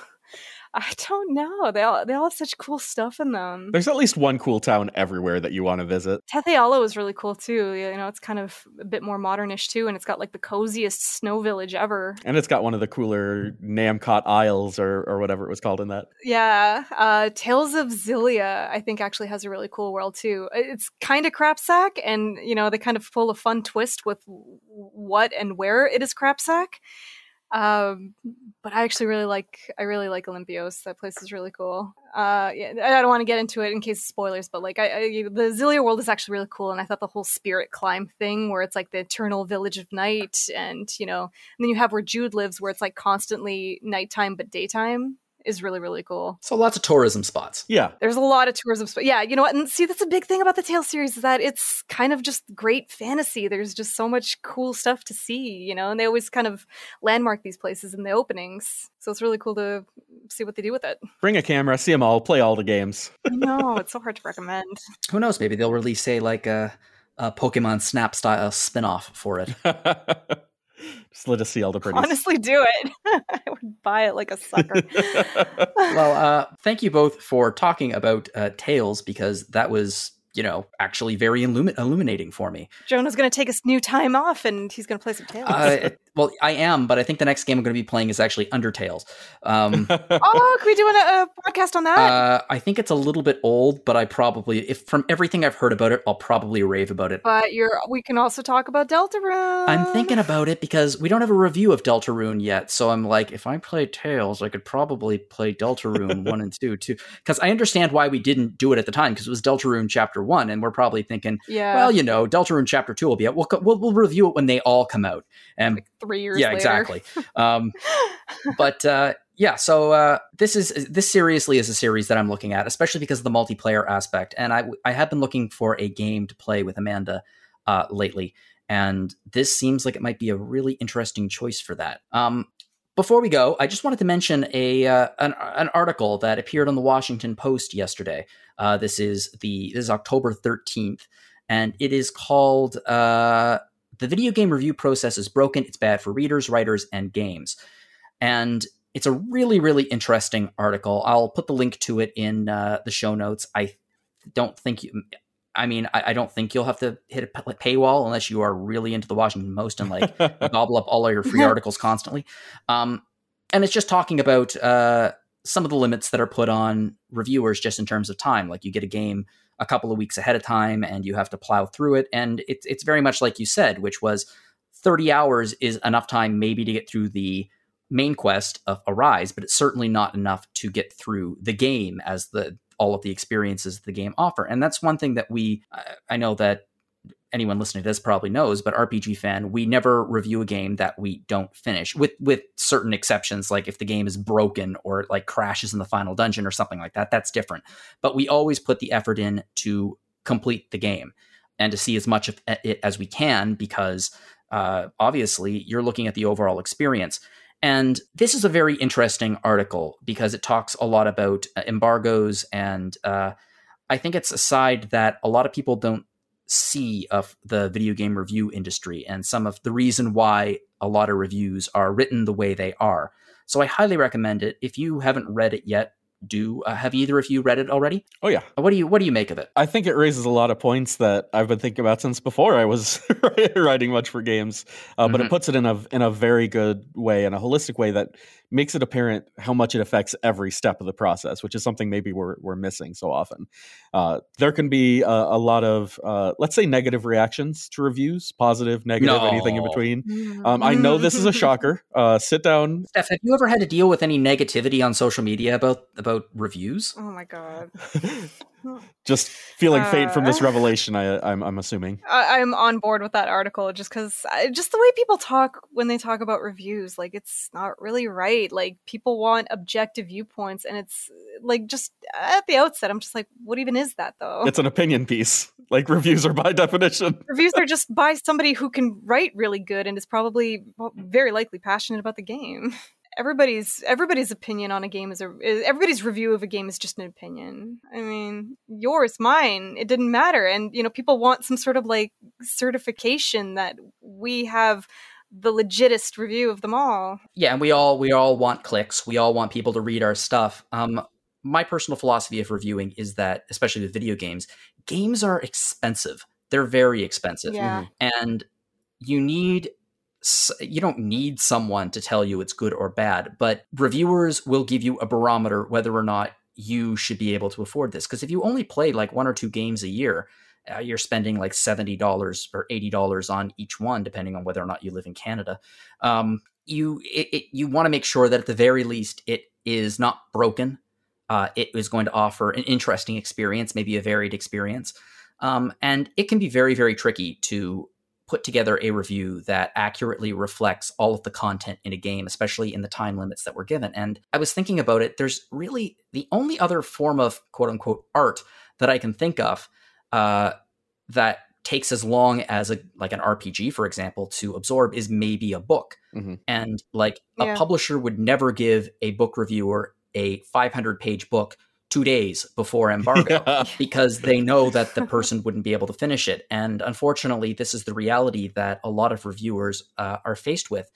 I don't know. They all they all have such cool stuff in them. there's at least one cool town everywhere that you want to visit. Tethe'alla is really cool too. You know, it's kind of a bit more modernish too, and it's got like the coziest snow village ever. And it's got one of the cooler Namcot Isles or, or whatever it was called in that. Yeah, uh, Tales of Xillia, I think, actually has a really cool world too. It's kind of crapsack, and you know they kind of pull a fun twist with what and where it is crapsack. Um, but I actually really like I really like Olympios. That place is really cool. Uh, yeah, I don't want to get into it in case of spoilers, but like I, I the Xillia world is actually really cool, and I thought the whole spirit climb thing, where it's like the eternal village of night, and you know, and then you have where Jude lives, where it's like constantly nighttime but daytime, is really really cool. So lots of tourism spots. Yeah. There's a lot of tourism. spots. yeah, you know what? And see, that's a big thing about the Tales series is that it's kind of just great fantasy. There's just so much cool stuff to see, you know, and they always kind of landmark these places in the openings. So it's really cool to see what they do with it. Bring a camera, see them all, play all the games. I know, it's so hard to recommend. Who knows? Maybe they'll release, a like a, a Pokemon Snap style spin-off for it. Just let us see all the pretties. Honestly, do it. I would buy it like a sucker. well, uh, thank you both for talking about uh, Tales because that was, you know, actually very illumi- illuminating for me. Jonah's going to take a new time off and he's going to play some Tales. Uh, well, I am, but I think the next game I'm going to be playing is actually Undertales. Um, oh, can we do a, a podcast on that? uh, I think it's a little bit old, but I probably, if from everything I've heard about it, I'll probably rave about it. but you're. We can also talk about Deltarune. I'm thinking about it because we don't have a review of Deltarune yet. So I'm like, if I play Tales, I could probably play Deltarune 1 and 2 too. Because I understand why we didn't do it at the time because it was Deltarune Chapter 1. And we're probably thinking, Yeah. well, you know, Deltarune Chapter 2 will be out. We'll, we'll, we'll review it when they all come out. And three years yeah, later. exactly. Um, but uh, yeah, so uh, this is this seriously is a series that I'm looking at, especially because of the multiplayer aspect. And I I have been looking for a game to play with Amanda uh, lately, and this seems like it might be a really interesting choice for that. Um, before we go, I just wanted to mention a uh, an, an, article that appeared on the Washington Post yesterday. Uh, this is the this is October thirteenth, and it is called uh, "The Video Game Review Process is Broken. It's Bad for Readers, Writers, and Games." And it's a really really interesting article. I'll put the link to it in uh, the show notes. I don't think you I mean, I, I, don't think you'll have to hit a paywall unless you are really into the Washington Post and like gobble up all of your free articles constantly. Um, and it's just talking about uh, some of the limits that are put on reviewers just in terms of time. Like you get a game a couple of weeks ahead of time and you have to plow through it. And it's it's very much like you said, which was 30 hours is enough time maybe to get through the main quest of Arise, but it's certainly not enough to get through the game as the all of the experiences the game offer. And that's one thing that we, I know that anyone listening to this probably knows, but RPGFan, we never review a game that we don't finish, with with certain exceptions, like if the game is broken or like crashes in the final dungeon or something like that. That's different. But we always put the effort in to complete the game and to see as much of it as we can because uh, obviously you're looking at the overall experience. And this is a very interesting article because it talks a lot about uh, embargoes. And uh, I think it's a side that a lot of people don't see of the video game review industry and some of the reason why a lot of reviews are written the way they are. So I highly recommend it. If you haven't read it yet, do. Uh, have either of you read it already? Oh yeah. What do you What do you make of it? I think it raises a lot of points that I've been thinking about since before I was writing much for games. Uh, mm-hmm. But it mm-hmm. puts it in a in a very good way, in a holistic way that makes it apparent how much it affects every step of the process, which is something maybe we're we're missing so often. Uh, there can be a, a lot of uh, let's say negative reactions to reviews, positive, negative, no. anything in between. Um, I know this is a shocker. Uh, sit down, Steph. Have you ever had to deal with any negativity on social media about about reviews? Oh my god. just feeling uh, faint from this uh, revelation. I, I'm, I'm assuming. I, am on board with that article just because just the way people talk when they talk about reviews, like it's not really right. Like people want objective viewpoints, and it's like just at the outset, I'm just like, what even is that though? It's an opinion piece. Like reviews are by definition. reviews are just by somebody who can write really good and is probably very likely passionate about the game everybody's everybody's opinion on a game is a is, everybody's review of a game is just an opinion. I mean, yours, mine, it didn't matter. And you know, people want some sort of like certification that we have the legitest review of them all. Yeah, and we all we all want clicks. We all want people to read our stuff. Um my personal philosophy of reviewing is that especially with video games, games are expensive. They're very expensive. Yeah. And you need you don't need someone to tell you it's good or bad, but reviewers will give you a barometer whether or not you should be able to afford this. Because if you only play like one or two games a year, uh, you're spending like seventy dollars or eighty dollars on each one, depending on whether or not you live in Canada. Um, you it, it, you want to make sure that at the very least it is not broken. Uh, it is going to offer an interesting experience, maybe a varied experience, um, and it can be very very tricky to put together a review that accurately reflects all of the content in a game, especially in the time limits that we're given. And I was thinking about it, there's really the only other form of quote unquote art that I can think of uh, that takes as long as a like an RPG, for example, to absorb is maybe a book. Mm-hmm. And like yeah. a publisher would never give a book reviewer a 500 page book two days before embargo yeah. because they know that the person wouldn't be able to finish it. And unfortunately, this is the reality that a lot of reviewers uh, are faced with.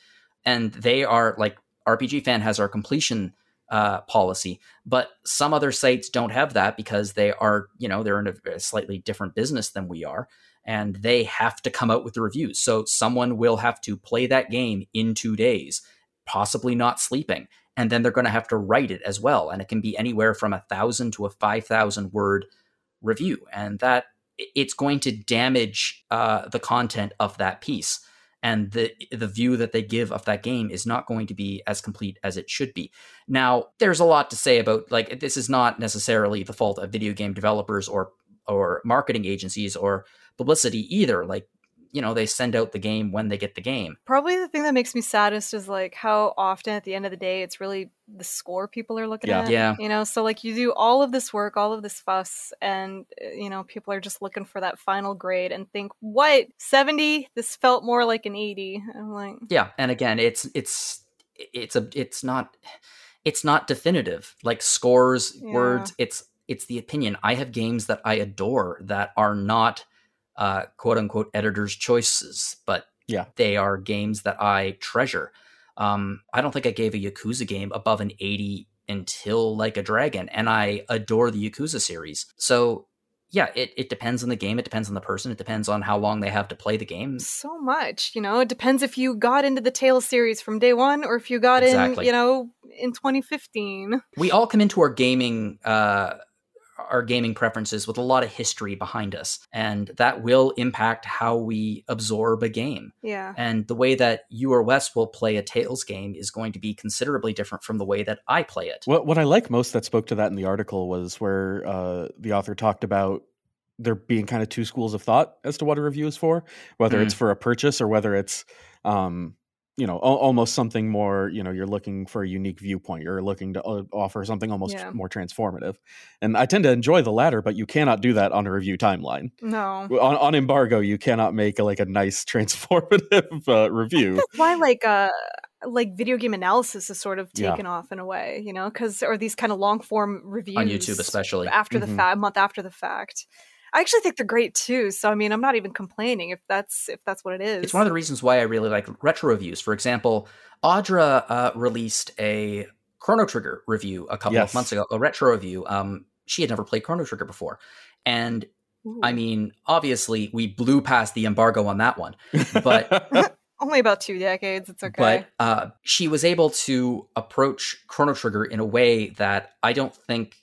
And they are like RPGFan has our completion uh, policy, but some other sites don't have that because they are, you know, they're in a slightly different business than we are. And they have to come out with the reviews. So someone will have to play that game in two days, possibly not sleeping and then they're going to have to write it as well and it can be anywhere from a thousand to a five thousand word review and that it's going to damage uh, the content of that piece and the the view that they give of that game is not going to be as complete as it should be. Now, there's a lot to say about like this is not necessarily the fault of video game developers or or marketing agencies or publicity either. Like you know they send out the game when they get the game. Probably the thing that makes me saddest is like how often at the end of the day it's really the score people are looking yeah. at yeah. you know? So like you do all of this work all of this fuss and uh, you know people are just looking for that final grade and think what? 70 this felt more like an 80 i'm like yeah and again it's it's it's a it's not it's not definitive. Like scores Yeah. words it's it's the opinion. I have games that i adore that are not uh quote unquote editor's choices but Yeah. they are games that i treasure um i don't think i gave a yakuza game above an 80 until like a dragon and i adore the yakuza series so yeah it, it depends on the game it depends on the person it depends on how long they have to play the game so much you know it depends if you got into the tales series from day one or if you got Exactly. in you know in 2015 we all come into our gaming uh our gaming preferences with a lot of history behind us and that will impact how we absorb a game. Yeah. And the way that you or wes will play a tales game is going to be considerably different from the way that i play it. What what I like most that spoke to that in the article was where uh, the author talked about there being kind of two schools of thought as to what a review is for, whether Mm. it's for a purchase or whether it's um, you know almost something more. You know, you're looking for a unique viewpoint. You're looking to uh, offer something almost Yeah. more transformative. And I tend to enjoy the latter, but you cannot do that on a review timeline. no On, on embargo, you cannot make a, like a nice transformative uh, review. that's why like uh like video game analysis is sort of Yeah. taken off in a way you know because or these kind of long form reviews on youtube especially after Mhm. the fact month after the fact i actually think they're great too so i mean i'm not even complaining if that's if that's what it is it's one of the reasons why i really like retro reviews for example audra uh, released a chrono trigger review a couple Yes. of months ago a retro review um she had never played chrono trigger before and Ooh. I mean, obviously, we blew past the embargo on that one, but only about two decades it's okay but uh, she was able to approach Chrono Trigger in a way that I don't think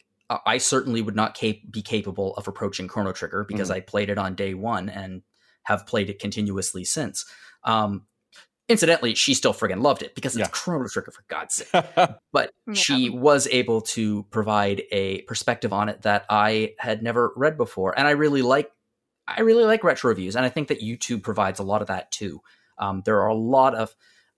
I certainly would not cap- be capable of approaching Chrono Trigger because I played it on day one and have played it continuously since. Um, incidentally, she still friggin' loved it because it's Yeah. Chrono Trigger for God's sake but Yeah. she was able to provide a perspective on it that I had never read before, and I really like. I really like retro reviews, and I think that YouTube provides a lot of that too. Um, there are a lot of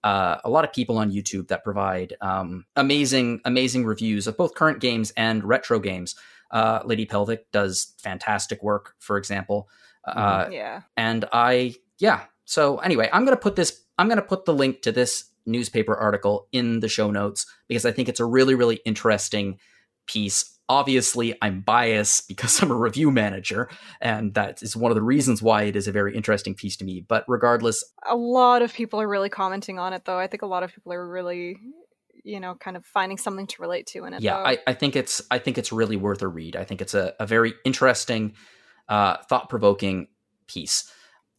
uh, a lot of people on YouTube that provide um, amazing, amazing reviews of both current games and retro games. Uh, Lady Pelvic does fantastic work, for example, uh, yeah and I yeah. So anyway, I'm gonna put this. I'm gonna put the link to this newspaper article in the show notes because I think it's a really really interesting piece. Obviously, I'm biased because I'm a review manager, and that is one of the reasons why it is a very interesting piece to me. But regardless, a lot of people are really commenting on it though i think a lot of people are really you know kind of finding something to relate to in it yeah. I, I think it's I think it's really worth a read. I think it's a, a very interesting, uh, thought provoking piece.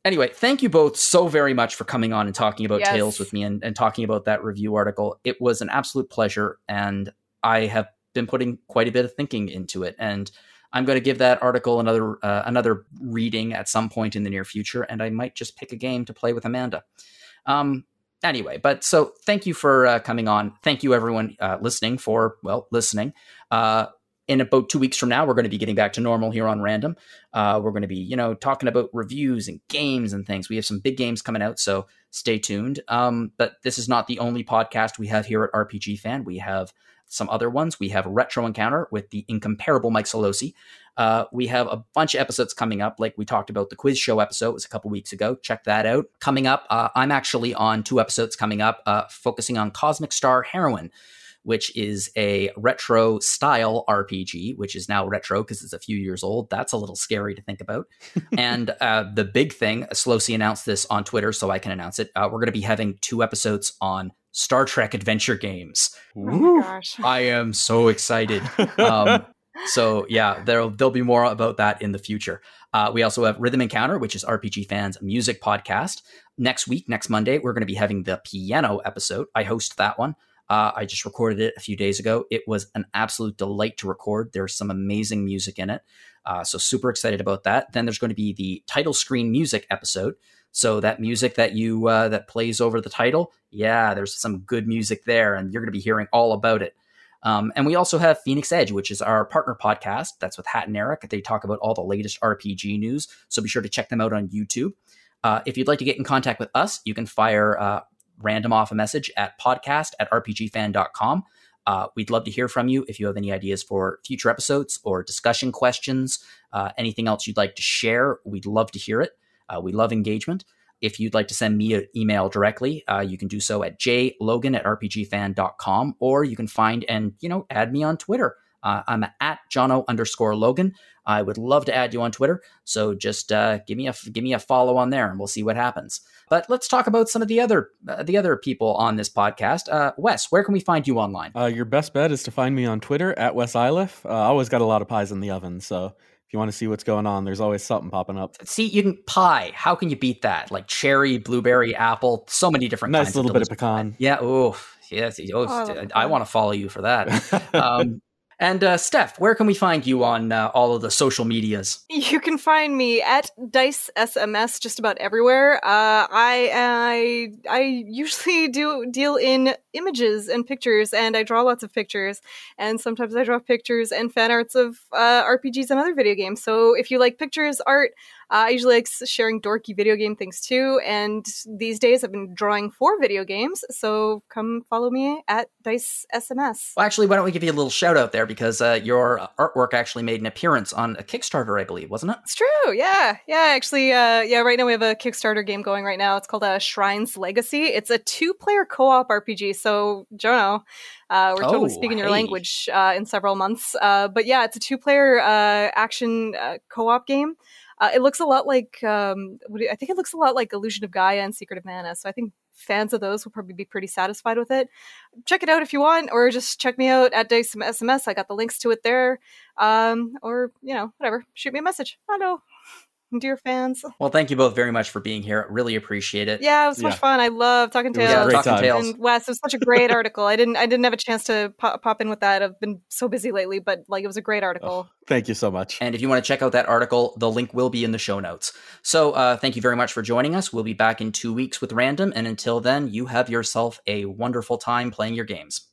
Anyway, thank you both so very much for coming on and talking about Yes. Tales with me and, and talking about that review article. It was an absolute pleasure, and I have been putting quite a bit of thinking into it. And I'm going to give that article another uh, another reading at some point in the near future, and I might just pick a game to play with Amanda. Um, anyway, but so thank you for uh, coming on. Thank you, everyone uh, listening, for well listening. Uh, in about two weeks from now, we're going to be getting back to normal here on Random. Uh, we're going to be, you know, talking about reviews and games and things. We have some big games coming out, so stay tuned. Um, but this is not the only podcast we have here at RPGFan. We have some other ones. We have Retro Encounter with the incomparable Mike Solosi. Uh, we have a bunch of episodes coming up, like we talked about the quiz show episode it was a couple weeks ago. Check that out. Coming up, uh, I'm actually on two episodes coming up, uh, focusing on Cosmic Star Heroine, which is a retro style RPG, which is now retro because it's a few years old. That's a little scary to think about. and uh, the big thing, Slowsy announced this on Twitter, so I can announce it. Uh, we're going to be having two episodes on Star Trek adventure games. oh I am so excited. Um, so yeah, there'll there'll be more about that in the future. Uh, we also have Rhythm Encounter, which is RPG fans' music podcast. Next week, next Monday, we're going to be having the piano episode. I host that one. Uh, I just recorded it a few days ago. It was an absolute delight to record. There's some amazing music in it. Uh, so super excited about that. Then there's going to be the title screen music episode. So that music that you uh, that plays over the title, yeah, there's some good music there, and you're going to be hearing all about it. Um, and we also have Phoenix Edge, which is our partner podcast. That's with Hat and Eric. They talk about all the latest RPG news. So be sure to check them out on YouTube. Uh, if you'd like to get in contact with us, you can fire uh, random off a message at podcast at rpgfan.com. Uh, we'd love to hear from you if you have any ideas for future episodes or discussion questions, uh, anything else you'd like to share. We'd love to hear it. Uh, we love engagement. if you'd like to send me an email directly, uh, you can do so at jlogan at rpgfan.com, or you can find and, you know, add me on Twitter. Uh, I'm at Jono underscore Logan. I would love to add you on Twitter, so just uh, give me a give me a follow on there, and we'll see what happens. But let's talk about some of the other uh, the other people on this podcast. Uh, Wes, where can we find you online? Uh, your best bet is to find me on Twitter at Wes Iliff. Uh, I always got a lot of pies in the oven, so if you want to see what's going on, there's always something popping up. See, you can pie. How can you beat that? Like cherry, blueberry, apple, so many different. Nice little of bit of pecan. Pie. Yeah. Oh, yes. Oh, oh, I, I want to follow you for that. um, and uh, Steph, where can we find you on uh, all of the social medias? You can find me at Dice SMS just about everywhere. Uh, I I I usually do deal in images and pictures, and I draw lots of pictures. And sometimes I draw pictures and fan arts of uh, RPGs and other video games. So if you like pictures, art, uh, I usually like sharing dorky video game things too. And these days I've been drawing for video games. So come follow me at Dice SMS. Well, actually, why don't we give you a little shout out there because uh, your artwork actually made an appearance on a Kickstarter, I believe, wasn't it? It's true. Yeah. Yeah. Actually, uh, yeah, right now we have a Kickstarter game going right now. It's called uh, Shrines Legacy. It's a two player co op RPG. So, Jono, uh, we're totally oh, speaking hey. your language uh, in several months. Uh, but yeah, it's a two player uh, action uh, co op game. Uh, it looks a lot like um, I think it looks a lot like Illusion of Gaia and Secret of Mana. So I think fans of those will probably be pretty satisfied with it. Check it out if you want, or just check me out at Dice SMS. I got the links to it there. Um, or you know, whatever. Shoot me a message. I know dear fans. Well, thank you both very much for being here. Really appreciate it. Yeah, it was so yeah. much fun. I love talking tales. Yeah, talking time. tales. And Wes, it was such a great article. I didn't I didn't have a chance to pop, pop in with that. I've been so busy lately, but like it was a great article. Oh, thank you so much. And if you want to check out that article, the link will be in the show notes. So uh, thank you very much for joining us. We'll be back in two weeks with random, and until then, you have yourself a wonderful time playing your games.